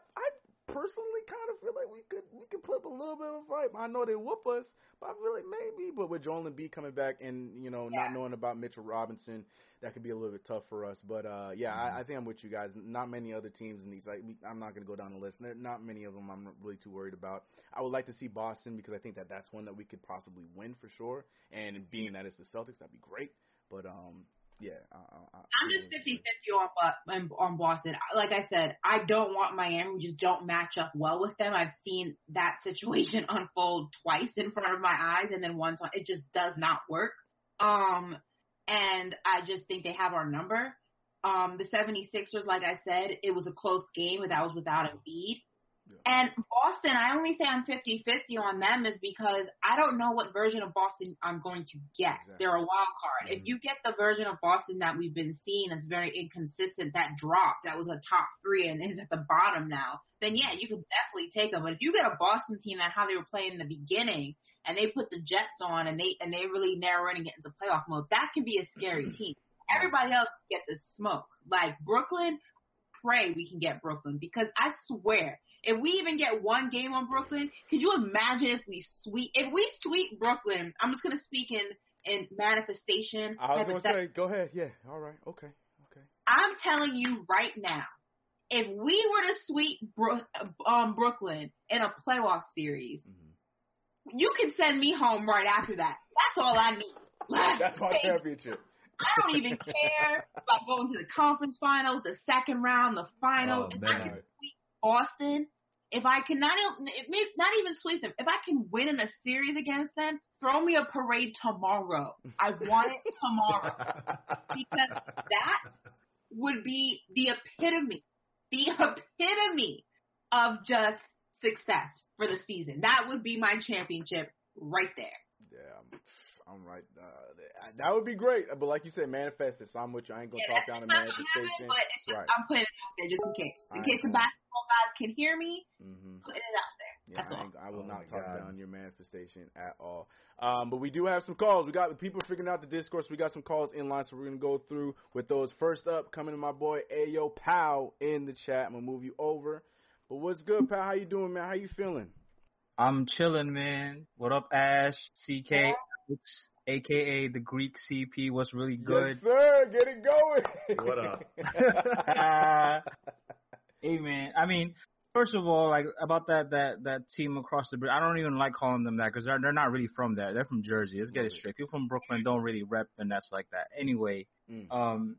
personally kind of feel like we could we could put up a little bit of a fight. I know they whoop us, but I feel like maybe. But with Joel Embiid coming back and you know Yeah. not knowing about Mitchell Robinson, that could be a little bit tough for us. But uh yeah, I, I think I'm with you guys. Not many other teams in these. Like we, I'm not going to go down the list. There, not many of them. I'm really too worried about. I would like to see Boston because I think that that's one that we could possibly win for sure. And being that it's the Celtics, that'd be great. But um yeah, I, I, I'm just 50 50 on, on, on Boston. Like I said, I don't want Miami. We just don't match up well with them. I've seen that situation unfold twice in front of my eyes, and then once on, it just does not work. Um, and I just think they have our number. Um, the 76ers, like I said, it was a close game, but that was without a Embiid. Yeah. And Boston, I only say I'm 50-50 on them is because I don't know what version of Boston I'm going to get. Exactly. They're a wild card. Mhm. If you get the version of Boston that we've been seeing that's very inconsistent, that dropped, that was a top three and is at the bottom now, then yeah, you could definitely take them. But if you get a Boston team that how they were playing in the beginning and they put the Jets on and they and they really narrow in and get into playoff mode, that can be a scary team. Everybody else get the smoke. Like Brooklyn, pray we can get Brooklyn because I swear, if we even get one game on Brooklyn, could you imagine if we sweep if we sweep Brooklyn? I'm just gonna speak in in manifestation. I was hypothet- say, go ahead. Yeah, all right, okay, okay. I'm telling you right now, if we were to sweep Bro- um, Brooklyn in a playoff series, Mm-hmm. you can send me home right after that. That's all I need. Like, That's my championship. I don't even care about going to the conference finals, the second round, the finals. Oh, I can sweep Boston, if I can not, if not even sweep them, if I can win in a series against them, throw me a parade tomorrow. I want it tomorrow because that would be the epitome, the epitome of just success for the season. That would be my championship right there. Yeah, I'm, I'm right. Uh, that would be great. But like you said, manifest it. So I'm with you. I ain't gonna Yeah, talk down to that's manifestation. happen, but it's just, Right. I'm putting it out there just in case. In case the basketball guys can hear me, Mm-hmm. putting it out there. Yeah, That's I, all. I will Oh not talk God. down your manifestation at all. Um, but we do have some calls. We got the people figuring out the discourse. We got some calls in line, so we're gonna go through with those. First up, coming to my boy Ayo Pow in the chat. I'm gonna move you over. But what's good, Pal? How you doing, man? How you feeling? I'm chilling, man. What up, Ash? CK, Alex, aka the Greek CP. was really good? Yes, sir. Get it going. What up? hey, man. I mean, first of all, like about that that that team across the bridge. I don't even like calling them that because they're they're not really from there. They're from Jersey. Let's get it straight. People from Brooklyn don't really rep the Nets like that. Anyway, Mm. um,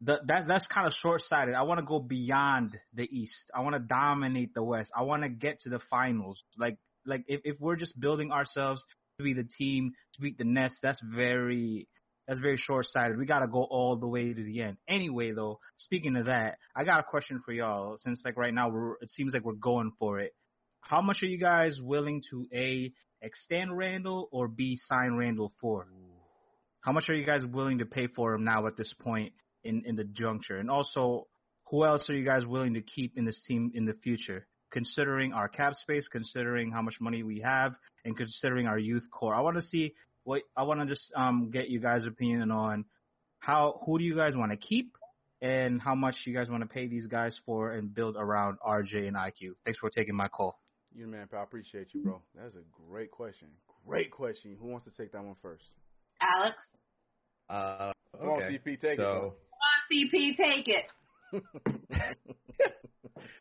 the, that that's kind of short sighted. I want to go beyond the East. I want to dominate the West. I want to get to the finals. Like like if if we're just building ourselves to be the team to beat the Nets, that's very that's very short sighted. We got to go all the way to the end. Anyway, though, speaking of that, I got a question for y'all. Since like right now we're it seems like we're going for it. How much are you guys willing to a extend Randall or b sign Randall for? How much are you guys willing to pay for him now at this point in in the juncture? And also, who else are you guys willing to keep in this team in the future? Considering our cap space, considering how much money we have, and considering our youth core, I want to see what I want to just um get you guys' opinion on how who do you guys want to keep and how much you guys want to pay these guys for and build around RJ and IQ. Thanks for taking my call. You man. I appreciate you, bro. That's a great question. Great question. Who wants to take that one first? Alex, Uh, Come on, okay. CP, take so, it. come on, CP, take it.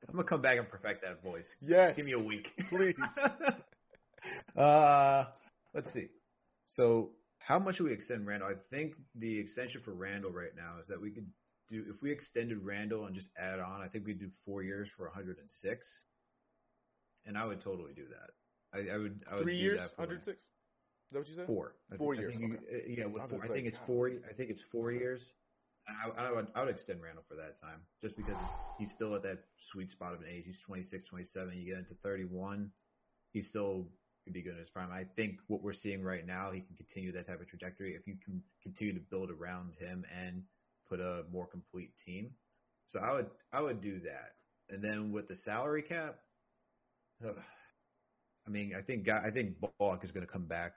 I'm gonna come back and perfect that voice. yes, Give me a week, please. uh, let's see. So, how much do we extend Randall? I think the extension for Randall right now is that we could do if we extended Randall and just add on. I think we'd do four years for 106, and I would totally do that. I, I would. I would Three do years, that for 106. Is that what you said? Four. I Four think, years, I think okay. uh, yeah, with I four, I think it's four. I think it's four years. I, I would I would extend Randall for that time, just because he's still at that sweet spot of an age. He's 26, 27. You get into 31, he's still could be good in his prime. I think what we're seeing right now, he can continue that type of trajectory if you can continue to build around him and put a more complete team. So I would I would do that, and then with the salary cap, ugh, I mean, I think I think Bullock is going to come back.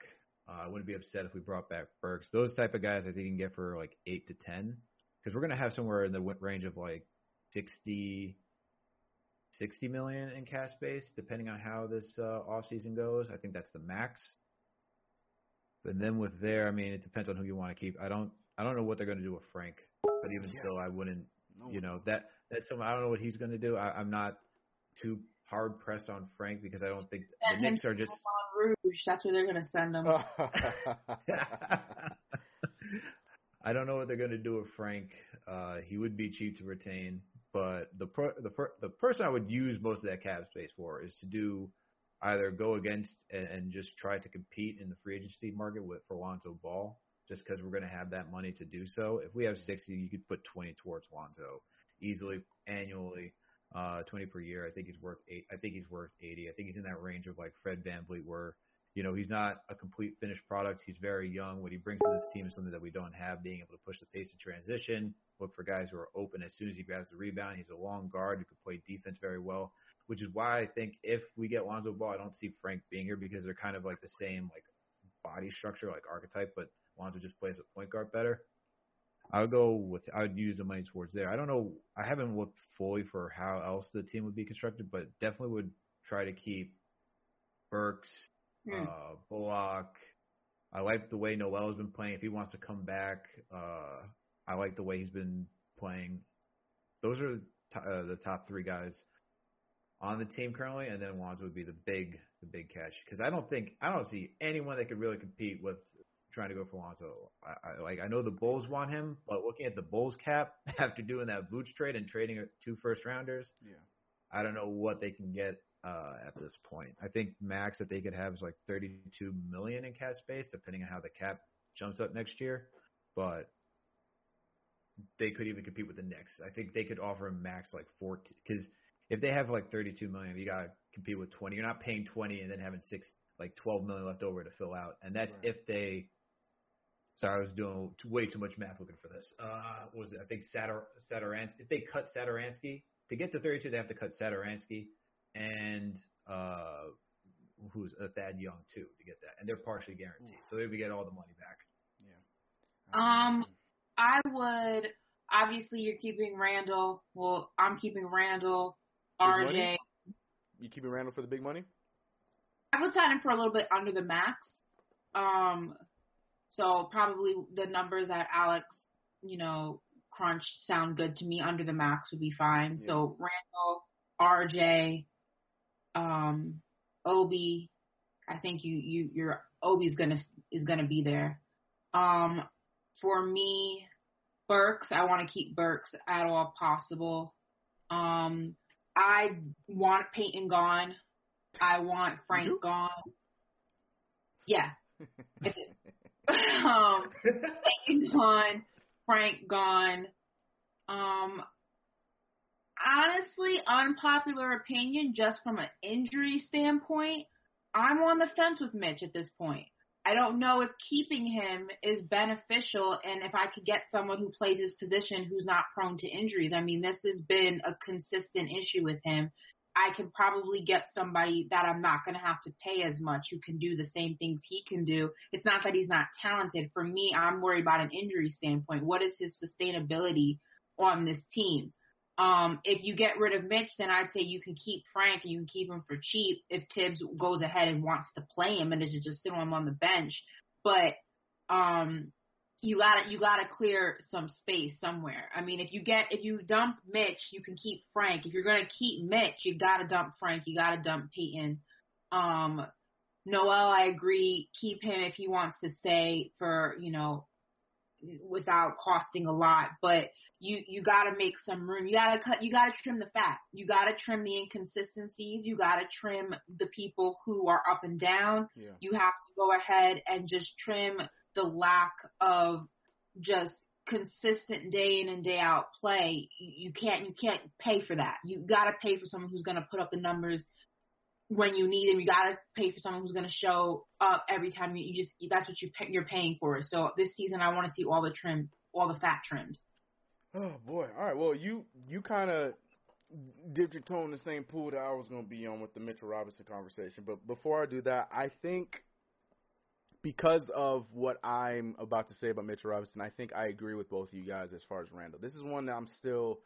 Uh, I wouldn't be upset if we brought back Burks. Those type of guys, I think you can get for like eight to ten, because we're going to have somewhere in the range of like 60, 60 million in cash space, depending on how this uh, off season goes. I think that's the max. And then with there, I mean, it depends on who you want to keep. I don't, I don't know what they're going to do with Frank, but even Yeah. still, I wouldn't. No. You know that that's something I don't know what he's going to do. I, I'm not too hard pressed on Frank because I don't think the Send Knicks are just. Rouge, that's where they're gonna send him. I don't know what they're going to do with Frank. Uh, he would be cheap to retain, but the per, the per, the person I would use most of that cap space for is to do either go against and, and just try to compete in the free agency market with for Lonzo Ball, just because we're going to have that money to do so. If we have 60, you could put 20 towards Lonzo easily annually. Uh, 20 per year. I think he's worth eight. I think he's worth 80. I think he's in that range of like Fred VanVleet, where you know, he's not a complete finished product. He's very young. What he brings to this team is something that we don't have, being able to push the pace of transition, look for guys who are open as soon as he grabs the rebound. He's a long guard who can play defense very well, which is why I think if we get Lonzo Ball, I don't see Frank being here because they're kind of like the same like body structure, like archetype, but Lonzo just plays a point guard better. I would go with I would use the money towards there. I don't know. I haven't looked fully for how else the team would be constructed, but definitely would try to keep Burks, Hmm. uh, Bullock. I like the way Noel has been playing. If he wants to come back, uh, I like the way he's been playing. Those are the to- uh, the top three guys on the team currently, and then Lonzo would be the big the big catch because I don't think I don't see anyone that could really compete with trying to go for Lonzo. I, I like I know the Bulls want him, but looking at the Bulls cap after doing that Vooch trade and trading two first rounders, yeah. I don't know what they can get uh, at this point. I think max that they could have is like 32 million in cap space, depending on how the cap jumps up next year. But they could even compete with the Knicks. I think they could offer a max like 14 because if they have like 32 million, you got to compete with 20. You're not paying 20 and then having six like 12 million left over to fill out, and that's Right. if they. Sorry, I was doing way too much math looking for this. Uh, what was it? I think Satur Satoransky. If they cut Satoransky to get to 32, they have to cut Satoransky and uh, who's uh, Thad Young too to get that, and they're partially guaranteed, so they would get all the money back. Yeah. Um, I would obviously you're keeping Randall. Well, I'm keeping Randall, Big RJ. money? you keeping Randall for the big money? I was signing for a little bit under the max. Um, so probably the numbers that Alex, you know, crunched sound good to me. Under the max would be fine. So Randall, RJ, um, Obi, I think you you your Obi's gonna is gonna be there. Um, for me, Burks, I want to keep Burks at all possible. Um, I want Payton gone. I want Frank do? gone. Yeah. um, Payton gone, Frank gone. Um, honestly, unpopular opinion, just from an injury standpoint, I'm on the fence with Mitch at this point. I don't know if keeping him is beneficial and if I could get someone who plays his position who's not prone to injuries. I mean, this has been a consistent issue with him. I could probably get somebody that I'm not going to have to pay as much who can do the same things he can do. It's not that he's not talented. For me, I'm worried about an injury standpoint. What is his sustainability on this team? Um, if you get rid of Mitch, then I'd say you can keep Frank and you can keep him for cheap if Thibs goes ahead and wants to play him and is just sit him on the bench. But um, you gotta you gotta clear some space somewhere. I mean, if you get if you dump Mitch, you can keep Frank. If you're gonna keep Mitch, you gotta dump Frank. You gotta dump Payton. Um, Noel, I agree. Keep him if he wants to stay for you know without costing a lot, but you you got to make some room. You got to cut. You got to trim the fat. You got to trim the inconsistencies. You got to trim the people who are up and down. Yeah. You have to go ahead and just trim the lack of just consistent day in and day out play. You you can't you can't pay for that. You got to pay for someone who's going to put up the numbers when you need them. You got to pay for someone who's to show up every time. You, you just that's what you pay, you're paying for. So this season, I want to see all the trim, all the fat trimmed. Oh boy. All right. Well, you you kind of dip your toe in the same pool that I was going to be on with the Mitchell Robinson conversation. But before I do that, I think because of what I'm about to say about Mitchell Robinson, I think I agree with both of you guys as far as Randall. This is one that I'm still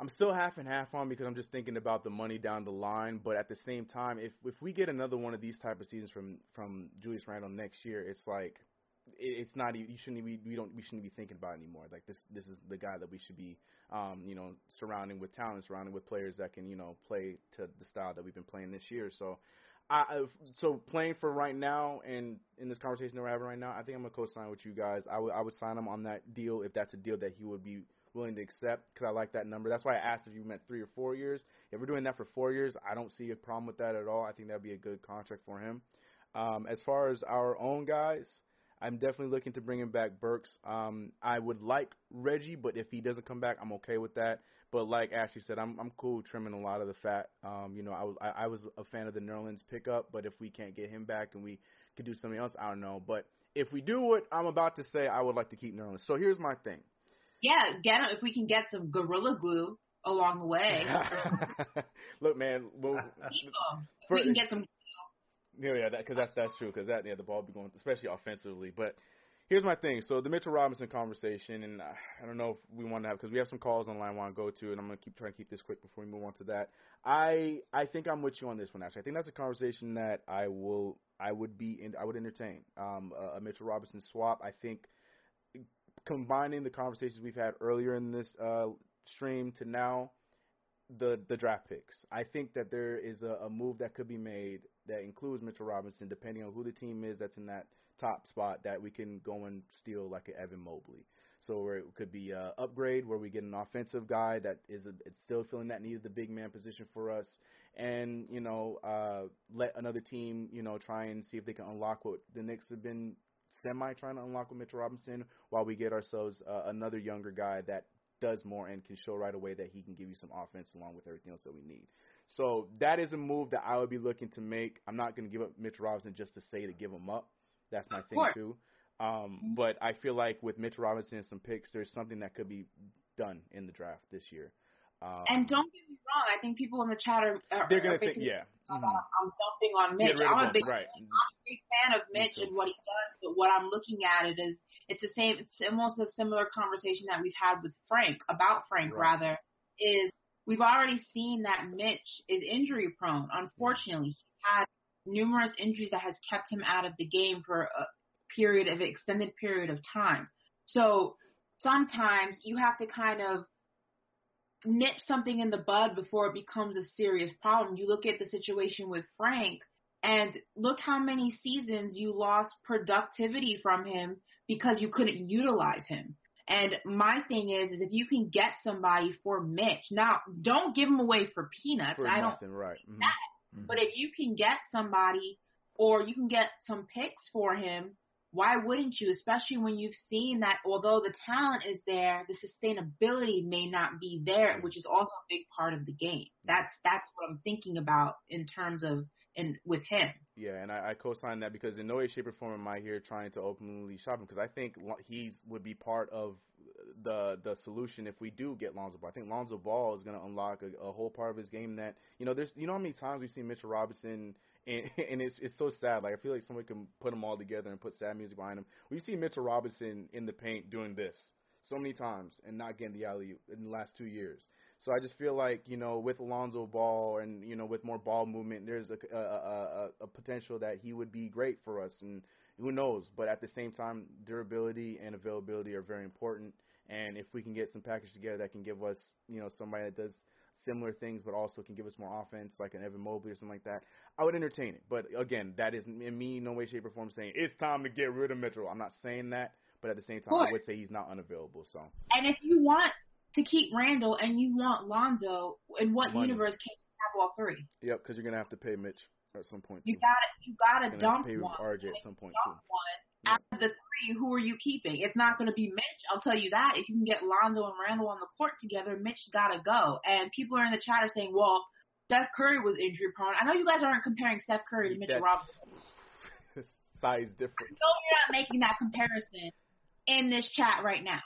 I'm still half and half on because I'm just thinking about the money down the line. But at the same time, if if we get another one of these type of seasons from from Julius Randle next year, it's like it, it's not you shouldn't be we don't we shouldn't be thinking about anymore. Like this this is the guy that we should be um, you know surrounding with talent, surrounding with players that can you know play to the style that we've been playing this year. So I so playing for right now and in this conversation that we're having right now, I think I'm gonna co-sign with you guys. I would I would sign him on that deal if that's a deal that he would be willing to accept because I like that number. That's why I asked if you meant three or four years. If we're doing that for four years, I don't see a problem with that at all. I think that'd be a good contract for him. Um, as far as our own guys, I'm definitely looking to bring him back Burks. Um, I would like Reggie, but if he doesn't come back, I'm okay with that. But like Ashley said, I'm I'm cool trimming a lot of the fat. Um, you know, I was I, I was a fan of the Nerlens pickup, but if we can't get him back and we could do something else, I don't know. But if we do what I'm about to say, I would like to keep Nerlens. So here's my thing. Yeah, get if we can get some gorilla glue along the way. Look, man, well, for, we can get some yeah, yeah, because that, that's that's true. Because that yeah, the ball be going, especially offensively. But here's my thing. So the Mitchell Robinson conversation, and I don't know if we want to have because we have some calls online I want to go to, and I'm gonna keep trying to keep this quick before we move on to that. I I think I'm with you on this one. Actually, I think that's a conversation that I will I would be in, I would entertain. Um, a, a Mitchell Robinson swap. I think combining the conversations we've had earlier in this uh, stream to now the the draft picks. I think that there is a, a move that could be made that includes Mitchell Robinson, depending on who the team is that's in that top spot, that we can go and steal like an Evan Mobley. So it could be a upgrade where we get an offensive guy that is a, it's still filling that need of the big man position for us, and you know uh, let another team you know try and see if they can unlock what the Knicks have been semi trying to unlock with Mitchell Robinson, while we get ourselves uh, another younger guy that does more and can show right away that he can give you some offense along with everything else that we need. So that is a move that I would be looking to make. I'm not going to give up Mitch Robinson just to say to give him up. That's my thing too. Um, but I feel like with Mitch Robinson and some picks, there's something that could be done in the draft this year. Um, and don't get me wrong, I think people in the chat are, are they're going to think, yeah. Mm-hmm. I'm dumping on Mitch. I'm a big, right. I'm a big fan of Mitch and what he does, but what I'm looking at it is it's the same. It's almost a similar conversation that we've had with Frank about Frank right. rather is we've already seen that Mitch is injury prone. Unfortunately, he had numerous injuries that has kept him out of the game for a period of extended period of time. So sometimes you have to kind of nip something in the bud before it becomes a serious problem. You look at the situation with Frank and look how many seasons you lost productivity from him because you couldn't utilize him. And my thing is, is if you can get somebody for Mitch, now don't give him away for peanuts. For I nothing, don't right. Mm-hmm. that. Mm-hmm. But if you can get somebody or you can get some picks for him, why wouldn't you? Especially when you've seen that although the talent is there, the sustainability may not be there, mm. which is also a big part of the game. Mm. That's that's what I'm thinking about in terms of and with him. Yeah, and I, I co-sign that because in no way, shape, or form am I here trying to openly shop him because I think he would be part of the the solution if we do get Lonzo Ball. I think Lonzo Ball is going to unlock a, a whole part of his game that you know. There's you know how many times we've seen Mitchell Robinson and, and it's it's so sad. Like I feel like somebody can put them all together and put sad music behind them. We've seen Mitchell Robinson in the paint doing this so many times and not getting the alley in the last two years. So I just feel like you know with Alonzo Ball and you know with more ball movement, there's a, a, a, a potential that he would be great for us, and who knows. But at the same time, durability and availability are very important. And if we can get some package together that can give us you know somebody that does similar things, but also can give us more offense, like an Evan Mobley or something like that, I would entertain it. But again, that is in me no way, shape, or form saying it's time to get rid of Mitchell. I'm not saying that, but at the same time, I would say he's not unavailable. So. And if you want to keep Randall and you want Lonzo, in what Money. universe can you have all three? Yep, because you're gonna have to pay Mitch at some point. You too. gotta you gotta dump have to pay one. RJ at some point too. one, out of the three, who are you keeping? It's not going to be Mitch. I'll tell you that. If you can get Lonzo and Randall on the court together, Mitch's got to go. And people are in the chat are saying, well, Steph Curry was injury prone. I know you guys aren't comparing Steph Curry to Mitchell That's- Robinson. Size I difference. know you're not making that comparison in this chat right now.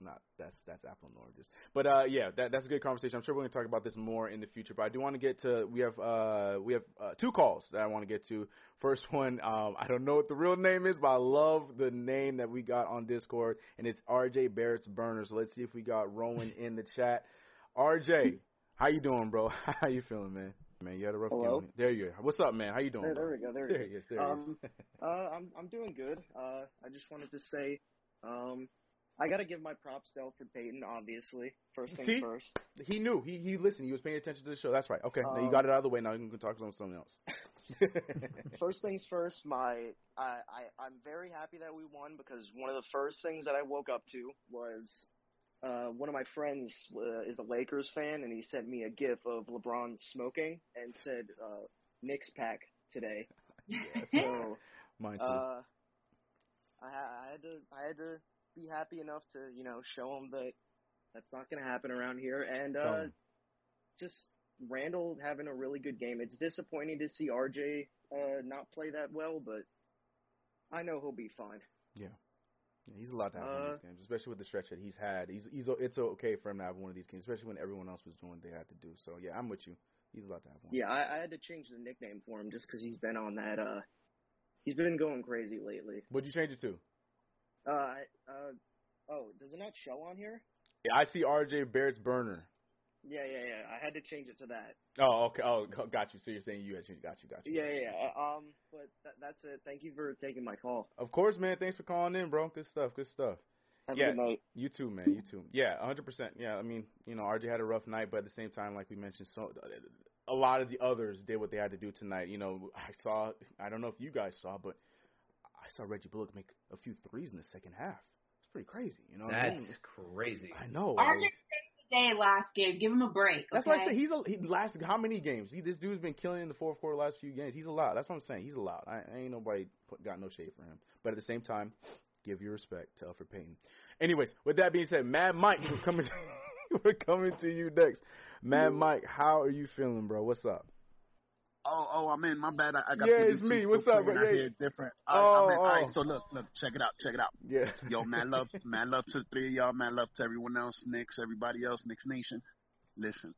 Not that's that's apple and oranges. But uh, yeah, that that's a good conversation. I'm sure we're gonna talk about this more in the future. But I do want to get to we have uh we have uh, two calls that I want to get to. First one, um, I don't know what the real name is, but I love the name that we got on Discord, and it's RJ Barrett's Burner. So let's see if we got Rowan in the chat. RJ, how you doing, bro? How you feeling, man? Man, you had a rough Hello? game. There you are. What's up, man? How you doing? There, there we go. There, There he go. is. There he is. um, uh, I'm I'm doing good. Uh, I just wanted to say, um, I got to give my props to Elfrid Payton. Obviously, first things See? first. He knew. He he listened. He was paying attention to the show. That's right. Okay, now you Um, got it out of the way. Now you can talk about something else. First things first. My I, I I'm very happy that we won because one of the first things that I woke up to was uh, one of my friends uh, is a Lakers fan, and he sent me a GIF of LeBron smoking and said uh, Knicks pack today. So Mine too. uh, I, I had to I had to be happy enough to you know show him that that's not going to happen around here, and uh, him. just Randall having a really good game. It's disappointing to see RJ uh, not play that well, but I know he'll be fine. Yeah, he's allowed to have one of Uh, these games, especially with the stretch that he's had. He's he's it's okay for him to have one of these games, especially when everyone else was doing what they had to do. So yeah, I'm with you. He's allowed to have one. Yeah, I, I had to change the nickname for him just because he's been on that. Uh, he's been going crazy lately. What'd you change it to? Uh, uh, oh, does it not show on here? Yeah, I see RJ Barrett's burner. Yeah, yeah, yeah. I had to change it to that. Oh, okay. Oh, got you. So you're saying you had changed. Got you. Got you. Yeah, yeah. yeah. Uh, Um, but that, that's it. Thank you for taking my call. Of course, man. Thanks for calling in, bro. Good stuff. Good stuff. Have Yeah. a good night. You too, man. You too. Yeah, 100%. Yeah, I mean, you know, RJ had a rough night, but at the same time, like we mentioned, so a lot of the others did what they had to do tonight. You know, I saw. I don't know if you guys saw, but I saw Reggie Bullock make a few threes in the second half. It's pretty crazy. You know, what I That's mean? crazy. I know. RJ I- saved the day last game. Give him a break. That's okay? why I say he's a he last how many games? He, this dude's been killing in the fourth quarter last few games. He's allowed. That's what I'm saying. He's allowed. I, I ain't nobody put, got no shade for him. But at the same time, give your respect to Elfrid Payton. Anyways, with that being said, Mad Mike, we're coming. we're coming to you next. Mad Mike, how are you feeling, bro? What's up? Oh, oh, I'm in. My bad. I, I got Yeah, it's me. What's up, bro? playing out Yeah. here different. Oh, All right, I'm in. All oh. right, so look, look, check it out, check it out. Yeah. Yo, man, love, man, love to the three of y'all, man, love to everyone else, Knicks, everybody else, Knicks Nation. Listen,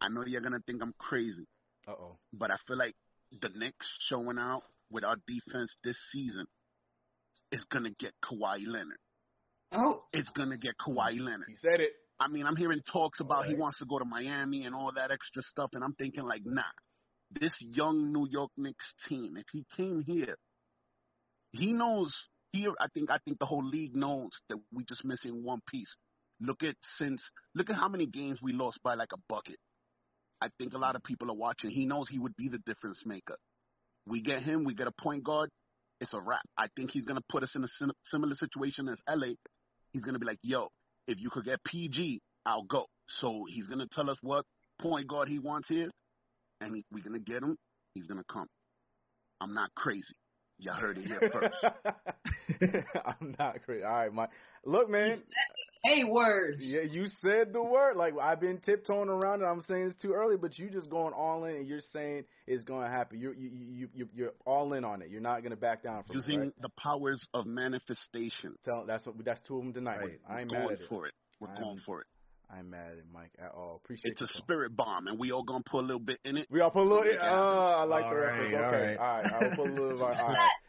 I know you're gonna think I'm crazy, Uh oh. but I feel like the Knicks showing out with our defense this season is gonna get Kawhi Leonard. Oh, It's gonna get Kawhi Leonard. He said it. I mean, I'm hearing talks about he wants to go to Miami and all that extra stuff, and I'm thinking like, nah, this young New York Knicks team, if he came here, he knows here. I think I think the whole league knows that we just missing one piece. Look at since look at how many games we lost by like a bucket. I think a lot of people are watching. He knows he would be the difference maker. We get him, we get a point guard. It's a wrap. I think he's gonna put us in a sim- similar situation as LA. He's gonna be like, yo, if you could get PG, I'll go. So he's gonna tell us what point guard he wants here, and he, we're gonna get him. He's gonna come. I'm not crazy. You heard it here first. I'm not crazy. All right, Mike. Look, man. hey, word. Yeah, you said the word. Like I've been tiptoeing around it. I'm saying it's too early, but you just going all in, and you're saying it's going to happen. You're you you you you're all in on it. You're not going to back down from Using it. Right? the powers of manifestation. Tell that's what that's two of them tonight. Right. I ain't We're mad going at it. for it. We're I'm- going for it. I'm mad at Mike at all. Appreciate It's a the call. spirit bomb, and we all gonna put a little bit in it. We all put a little. Yeah. Uh, I like All the right, reference. all Okay, right. all right. I will put a little. All right.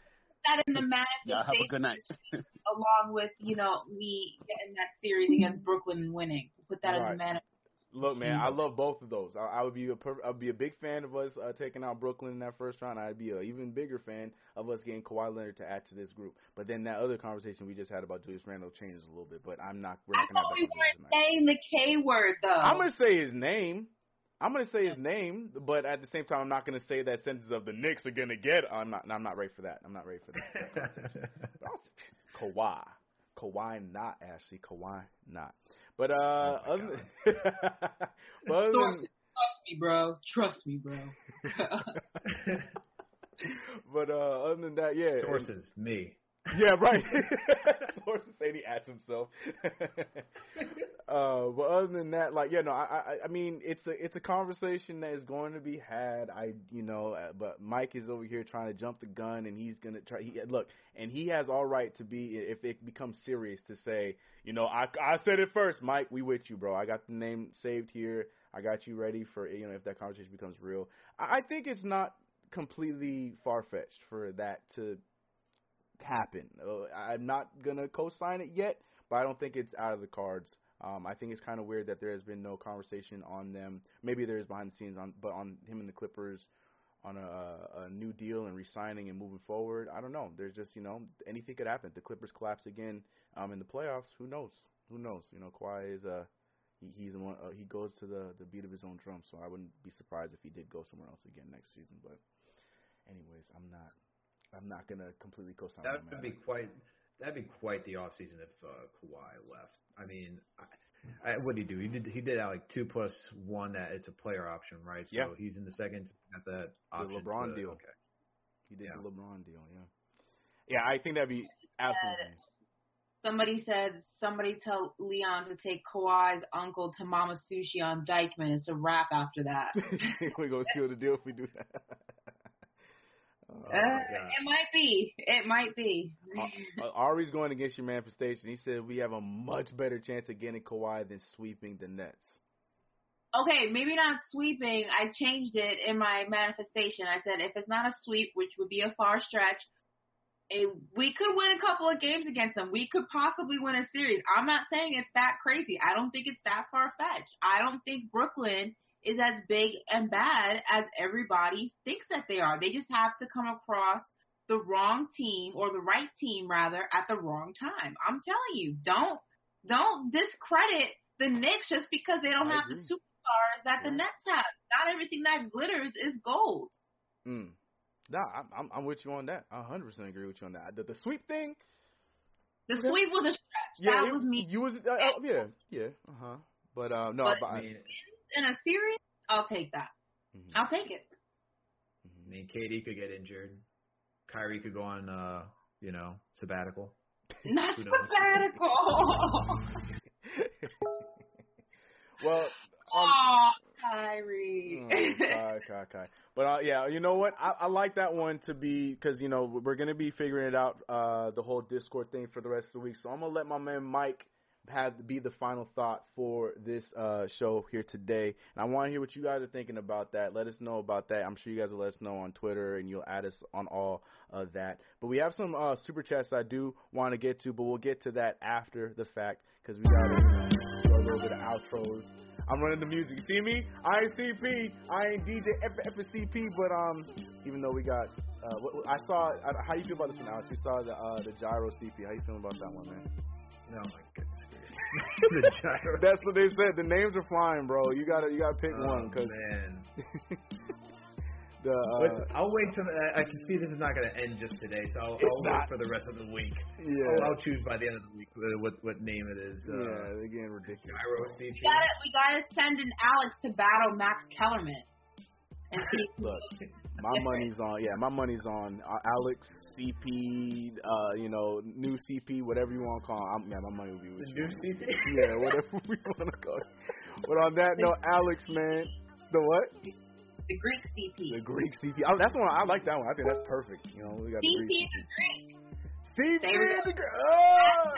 That in the Yeah, have a good night. along with, you know, me getting that series against Brooklyn and winning. Put that in Right. the manifestation. Look, man, I love both of those. I, I would be a per, I'd be a big fan of us uh, taking out Brooklyn in that first round. I'd be an even bigger fan of us getting Kawhi Leonard to add to this group. But then that other conversation we just had about Julius Randle changes a little bit. But I'm not. We're I not gonna thought we weren't saying the K word, though. I'm gonna say his name. I'm gonna say his name, but at the same time, I'm not gonna say that sentence of the Knicks are gonna get. I'm not. I'm not ready for that. I'm not ready for that. that conversation. But I'll- Kawhi, Kawhi not Ashley. Kawhi not. But uh, Oh other than, but other Sources, than, trust me, bro. Trust me, bro. but uh, other than that, yeah. and- Sources, me. Yeah, right. Sources say he adds himself. uh, but other than that, like, yeah, no, I, I, I mean, it's a, it's a conversation that is going to be had. I, you know, uh, but Mike is over here trying to jump the gun, and he's gonna try. He, look, and he has all right to be, if it becomes serious, to say, you know, I, I said it first, Mike. We with you, bro. I got the name saved here. I got you ready for, you know, if that conversation becomes real. I, I think it's not completely far fetched for that to happen. I'm not gonna co-sign it yet, but I don't think it's out of the cards. Um, I think it's kind of weird that there has been no conversation on them. Maybe there is behind the scenes on, but on him and the Clippers on a, a new deal and resigning and moving forward. I don't know. There's just you know anything could happen. The Clippers collapse again um, in the playoffs. Who knows? Who knows? You know, Kawhi is uh he, he's one, uh, he goes to the the beat of his own drum. So I wouldn't be surprised if he did go somewhere else again next season. But anyways, I'm not I'm not gonna completely co-sign. That would be quite. That'd be quite the off season if uh, Kawhi left. I mean, I, I, what did he do? He did he did that like two plus one that it's a player option, right? So yeah. he's in the second at that option. The LeBron to, deal. Okay. He did Yeah. the LeBron deal. Yeah. Yeah, I think that'd be absolutely. Somebody said somebody tell Leon to take Kawhi's uncle to Mama Sushi on Dyckman. It's a wrap after that. We're gonna seal the deal if we do that. Oh, Uh, it might be. It might be. Uh, Ari's going against your manifestation. He said we have a much better chance of getting Kawhi than sweeping the Nets. Okay, maybe not sweeping. I changed it in my manifestation. I said if it's not a sweep, which would be a far stretch, eh, we could win a couple of games against them. We could possibly win a series. I'm not saying it's that crazy. I don't think it's that far fetched. I don't think Brooklyn is as big and bad as everybody thinks that they are. They just have to come across the wrong team or the right team rather at the wrong time. I'm telling you, don't don't discredit the Knicks just because they don't I have agree. the superstars that the Nets have. Not everything that glitters is gold. Mm. No, I'm, I'm I'm with you on that. I 100 percent agree with you on that. The, the sweep thing. The sweep was a stretch. Yeah, that it- was me. You was uh, uh, yeah yeah uh huh. But uh no, But- but I, In a series, I'll take that. Mm-hmm. I'll take it. I mean, KD could get injured. Kyrie could go on, uh, you know, sabbatical. Not sabbatical. well. oh, Kyrie. Kai, Kai, Kai. But uh, yeah, you know what? I, I like that one to be because you know we're gonna be figuring it out uh, the whole Discord thing for the rest of the week. So I'm gonna let my man Mike have be the final thought for this uh, show here today. And I want to hear what you guys are thinking about that. Let us know about that. I'm sure you guys will let us know on Twitter and you'll add us on all of that. But we have some uh, super chats I do want to get to, but we'll get to that after the fact because we got to do a little bit of outros. I'm running the music. You see me? I ain't CP. I ain't DJ F- FCP. But um, even though we got, uh, I saw. Uh, how you feel about this one, Alex? You saw the uh, the gyro CP. How you feeling about that one, man? Oh my goodness. The gyro. That's what they said. The names are flying, bro. You gotta you gotta pick Oh, one because man. the uh, I'll wait till I I can see this is not going to end just today, so I'll, I'll wait for the rest of the week. Yeah. I'll, I'll choose by the end of the week uh, what what name it is. Uh, yeah, they're getting ridiculous. Gyro CP. We gotta, we gotta send an Alex to battle Max Kellerman. And Look, my money's on. Yeah, my money's on uh, Alex CP. Uh, you know, new CP, whatever you want to call. Him. I'm, yeah, my money will be with The you. new CP. yeah, whatever we want to call. it. But on that note, Alex, man, the what? the Greek CP. The Greek CP. Oh, that's one. I like that one. I think that's perfect. You know, we got CP the CP Greek the Greek. CP. There we go. the Greek. Oh!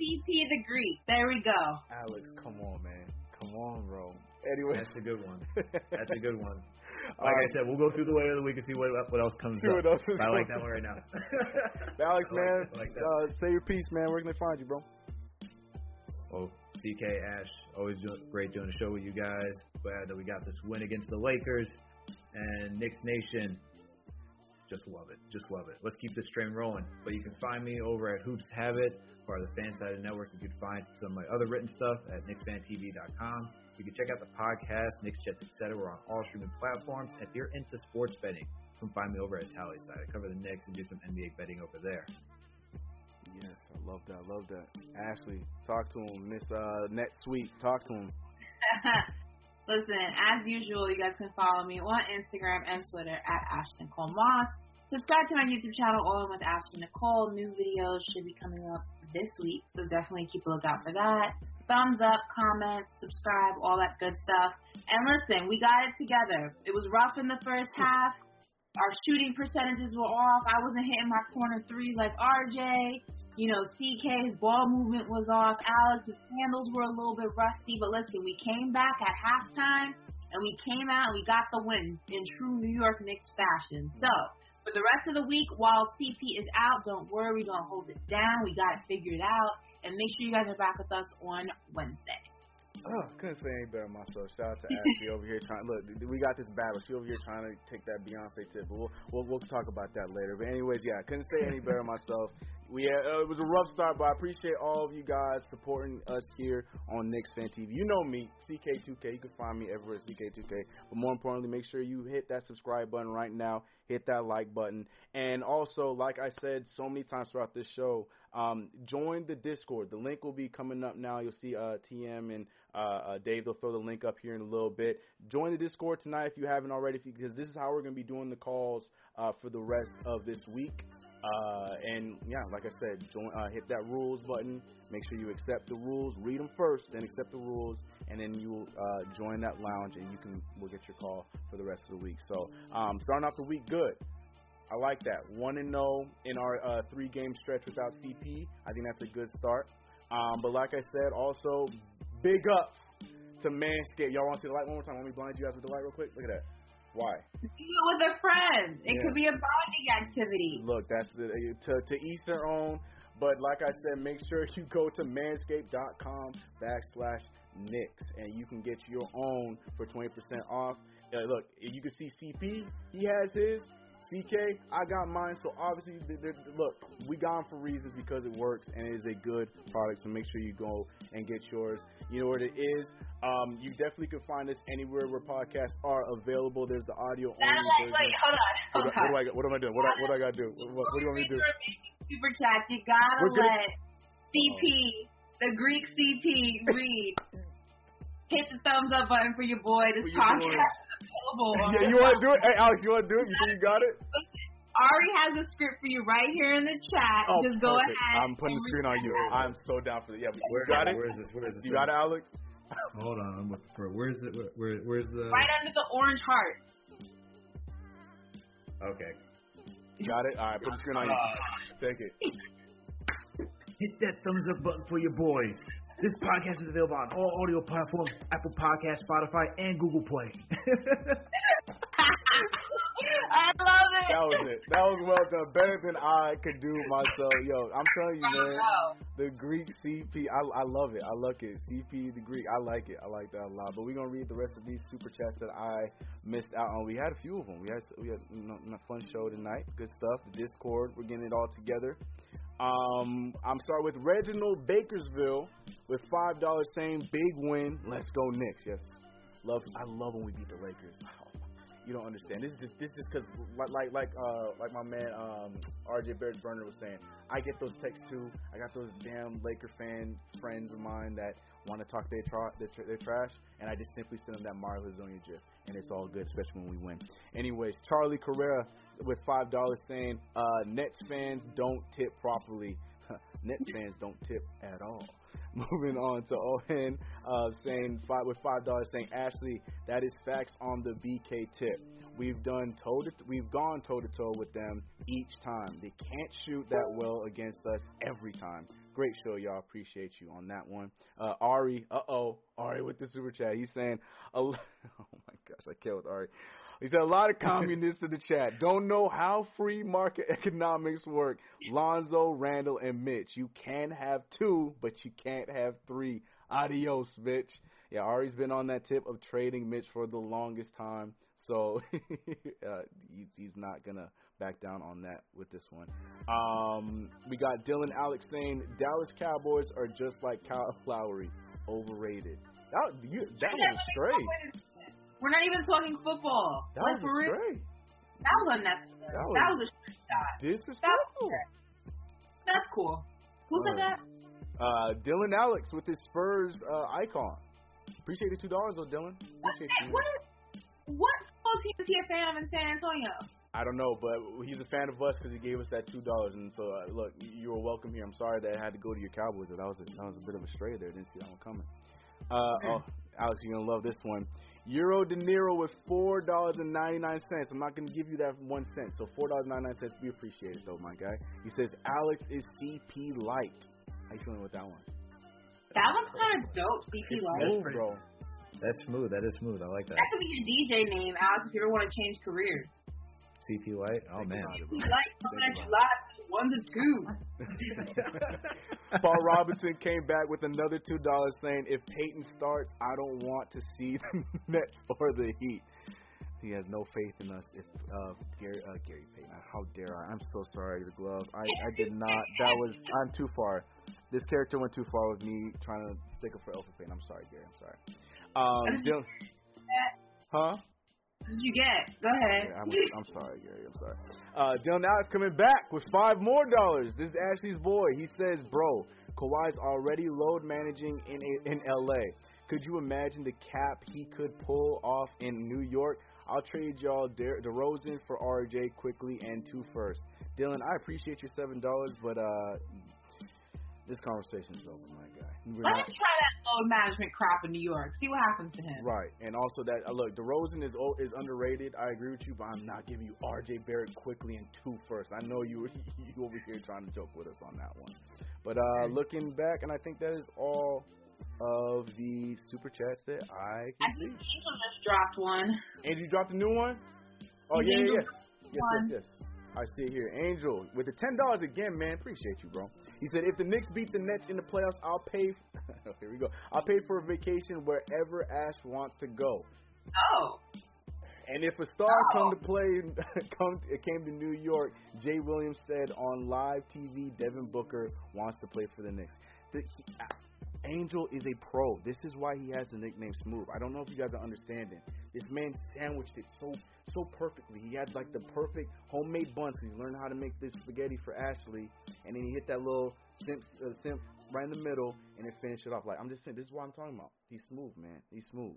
CP the Greek. There we go. Alex, come on, man. Come on, bro. Anyway, That's a good one. That's a good one. Like. I said, we'll go through the way of the week and see what what else comes See up. what else I like that one right now. Alex, like man, that, like that. uh, say your piece, man. Where can they find you, bro? Oh, CK Ash, always doing, great doing the show with you guys. Glad that we got this win against the Lakers and Knicks Nation. Just love it, just love it. Let's keep this train rolling. But you can find me over at Hoops Habit, part of the Fansided Network. You can find some of my other written stuff at KnicksFanTV.com. You can check out the podcast, Knicks Jets, etc. We're on all streaming platforms. If you're into sports betting, come find me over at Tally Side. I cover the Knicks and do some NBA betting over there. Yes, I love that. I love that. Ashley, talk to him. Miss uh, next week, talk to him. Listen, as usual, you guys can follow me on Instagram and Twitter at Ashton Cole Moss. subscribe to my YouTube channel, All In with Ashley Nicole. New videos should be coming up this week, so definitely keep a lookout for that. Thumbs up, comments, subscribe, all that good stuff. And listen, we got it together. It was rough in the first half. Our shooting percentages were off. I wasn't hitting my corner three like RJ. You know, CK's ball movement was off. Alex's handles were a little bit rusty. But listen, we came back at halftime and we came out and we got the win in true New York Knicks fashion. So, for the rest of the week, while CP is out, don't worry, we're to hold it down. We got it figured out. And make sure you guys are back with us on Wednesday. Oh, couldn't say any better myself. Shout out to Ashley over here trying. Look, we got this battle. She over here trying to take that Beyonce tip, but we'll we'll, we'll talk about that later. But anyways, yeah, couldn't say any better myself. We had, uh, it was a rough start, but I appreciate all of you guys supporting us here on Knicks Fan TV. You know me, CK2K. You can find me everywhere at CK2K. But more importantly, make sure you hit that subscribe button right now. Hit that like button, and also, like I said so many times throughout this show, um, join the Discord. The link will be coming up now. You'll see uh, TM and uh, uh, Dave. They'll throw the link up here in a little bit. Join the Discord tonight if you haven't already, because this is how we're going to be doing the calls uh, for the rest of this week. Uh, and yeah, like I said, join, uh, hit that rules button. Make sure you accept the rules. Read them first, then accept the rules, and then you will uh, join that lounge, and you can we'll get your call for the rest of the week. So um, starting off the week good. I like that. One and zero in our uh, three game stretch without CP. I think that's a good start. Um, but like I said, also big ups to Manscaped. Y'all want to see the light one more time? Let me blind you guys with the light real quick. Look at that. Why? Do it with a friend. It Yeah. could be a bonding activity. Look, that's the, to to each their own. But like I said, make sure you go to manscaped.com backslash Knicks and you can get your own for 20% off. Uh, look, you can see CP, he has his. CK, I got mine. So obviously, look, we got 'em for reasons because it works and it is a good product. So make sure you go and get yours. You know what it is. Um, you definitely can find us anywhere where podcasts are available. There's the audio only Wait, hold on. What, Hold what, on. do I, what am I doing? What, I- what I got to do? What, what, what do you want me to do? Super chat. You gotta let CP, the Greek CP, read. Hit the thumbs up button for your boy. This For your podcast boy. is available. Yeah, you want to do it? Hey, Alex, you want to do it? You think you got it? Ari has a script for you right here in the chat. Oh, Just go perfect. ahead. I'm putting the screen on you. I'm so down for that. Yeah, but you got it? Where is this? Where is this? You got it, Alex? Hold on, I'm looking for. it. Where's it? Where, where, where's the? Right under the orange heart. Okay. You got it? All right, put the screen on you. Uh, Take it. Hit that thumbs up button for your boys. This podcast is available on all audio platforms: Apple Podcast, Spotify, and Google Play. I love it. That was it. That was well done. Better than I could do myself. Yo, I'm telling you, man. The Greek CP, I, I love it. I like it. CP, the Greek, I like it. I like that a lot. But we're gonna read the rest of these super chats that I missed out on. We had a few of them. We had we had you know, a fun show tonight. Good stuff. The Discord, we're getting it all together. Um, I'm starting with Reginald Bakersville with five dollars saying big win. Let's go Knicks. Yes, love. I love when we beat the Lakers. You don't understand. This is just this is because like like like uh like my man um RJ Barrett Burner was saying. I get those texts too. I got those damn Laker fan friends of mine that want to talk their, tra- their, tra- their trash, and I just simply send them that Mario Hezonja gif, and it's all good, especially when we win. Anyways, Charlie Carrera with five dollars saying uh, Nets fans don't tip properly. Nets fans don't tip at all. Moving on to Owen uh, saying five with five dollars saying Ashley, that is facts on the BK tip. We've done toe to we've gone toe to toe with them each time. They can't shoot that well against us every time. Great show, y'all. Appreciate you on that one. Uh, Ari, uh oh, Ari with the super chat. He's saying, oh my gosh, I with Ari. He said a lot of communists in the chat don't know how free market economics work. Lonzo, Randall, and Mitch. You can have two, but you can't have three. Adios, Mitch. Yeah, Ari's been on that tip of trading Mitch for the longest time, so uh, he, he's not gonna back down on that with this one. Um, we got Dylan Alex saying Dallas Cowboys are just like Kyle Lowry, overrated. That, you, that was straight. We're not even talking football. That like was straight. That was unnecessary. That That was- was, a shot. Disrespectful. That's cool. Who said Uh, that? Uh, Dylan Alex with his Spurs uh, icon. Appreciate the two dollars though, Dylan. Appreciate you. What is what football team is he a fan of in San Antonio? I don't know, but he's a fan of us because he gave us that two dollars. And so, uh, look, you were welcome here. I'm sorry that I had to go to your Cowboys. That was a, that was a bit of a stray there. Didn't see that one coming. Uh, oh, Alex, you're gonna love this one. Euro De Niro with four dollars and ninety nine cents. I'm not gonna give you that one cent. So four dollars ninety nine cents. We appreciate it though, my guy. He says Alex is CP light. How you feeling with that one? That one's kind of dope, CP It's Light. smooth, bro. That's smooth. That is smooth. I like that. That could be your DJ name, Alex, if you ever want to change careers. CP Light. Oh man. CP Light coming at you live, one to two. Paul Robinson came back with another two dollars, saying, "If Payton starts, I don't want to see the Nets or the Heat." He has no faith in us. If uh, Gary, uh, Gary Payton, how dare I? I'm so sorry, the glove. I, I did not. That was. I'm too far. This character went too far with me trying to stick up for Elfrid Payton. I'm sorry, Gary. I'm sorry. Um, Dylan, huh? Did you get? Go ahead. Yeah, I'm, I'm sorry, Gary. I'm sorry. Uh, Dylan Alex coming back with five more dollars. This is Ashley's boy. He says, "Bro, Kawhi's already load managing in in LA. Could you imagine the cap he could pull off in New York? I'll trade y'all De- DeRozan for RJ Quickley and two first. Dylan, I appreciate your seven dollars, but uh, this conversation's over, my guy. We're Let not- him try that load management crap in New York. See what happens to him. Right, and also that uh, look, DeRozan is is underrated. I agree with you, but I'm not giving you R.J. Barrett Quickley and two first. I know you you over here trying to joke with us on that one, but uh, looking back, and I think that is all of the super chats that I can I think see. Angel just dropped one. And you dropped a new one? Oh yeah, yeah, yes, yes, yes, yes. I see it here. Angel with the ten dollars again, man. Appreciate you, bro. He said if the Knicks beat the Nets in the playoffs, I'll pay. here we go. I'll pay for a vacation wherever Ash wants to go. Oh. And if a star Oh. come to play, come it came to New York, Jay Williams said on live TV, Devin Booker wants to play for the Knicks. The, he, Angel is a pro. This is why he has the nickname Smooth. I don't know if you guys are understanding. This man sandwiched it so so perfectly. He had like the perfect homemade buns. He's learned how to make this spaghetti for Ashley, and then he hit that little simp, uh, simp right in the middle, and then finished it off. Like I'm just saying, this is what I'm talking about. He's smooth, man. He's smooth.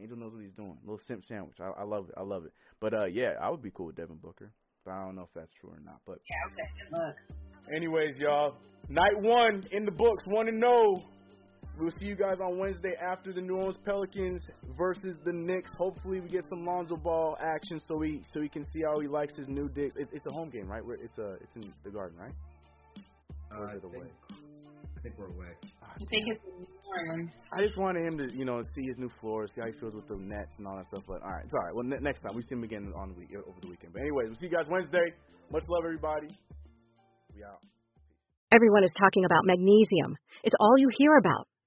Angel knows what he's doing. little simp sandwich. I, I love it. I love it. But uh, yeah, I would be cool with Devin Booker. But I don't know if that's true or not. But Yeah, okay, good luck. anyways, y'all, night one in the books. One and no. We'll see you guys on Wednesday after the New Orleans Pelicans versus the Knicks. Hopefully, we get some Lonzo Ball action so we so we can see how he likes his new digs. It's, it's a home game, right? Where it's a it's in the Garden, right? Or Uh, is it I, away? think, I think we're away. Ah, I think it's in New Orleans. I just wanted him to, you know, see his new floor, see how he feels with the Nets and all that stuff. But all right, it's all right. Well, ne- next time we see him again on the week uh, over the weekend. But anyways, we'll see you guys Wednesday. Much love, everybody. We out. Everyone is talking about magnesium. It's all you hear about.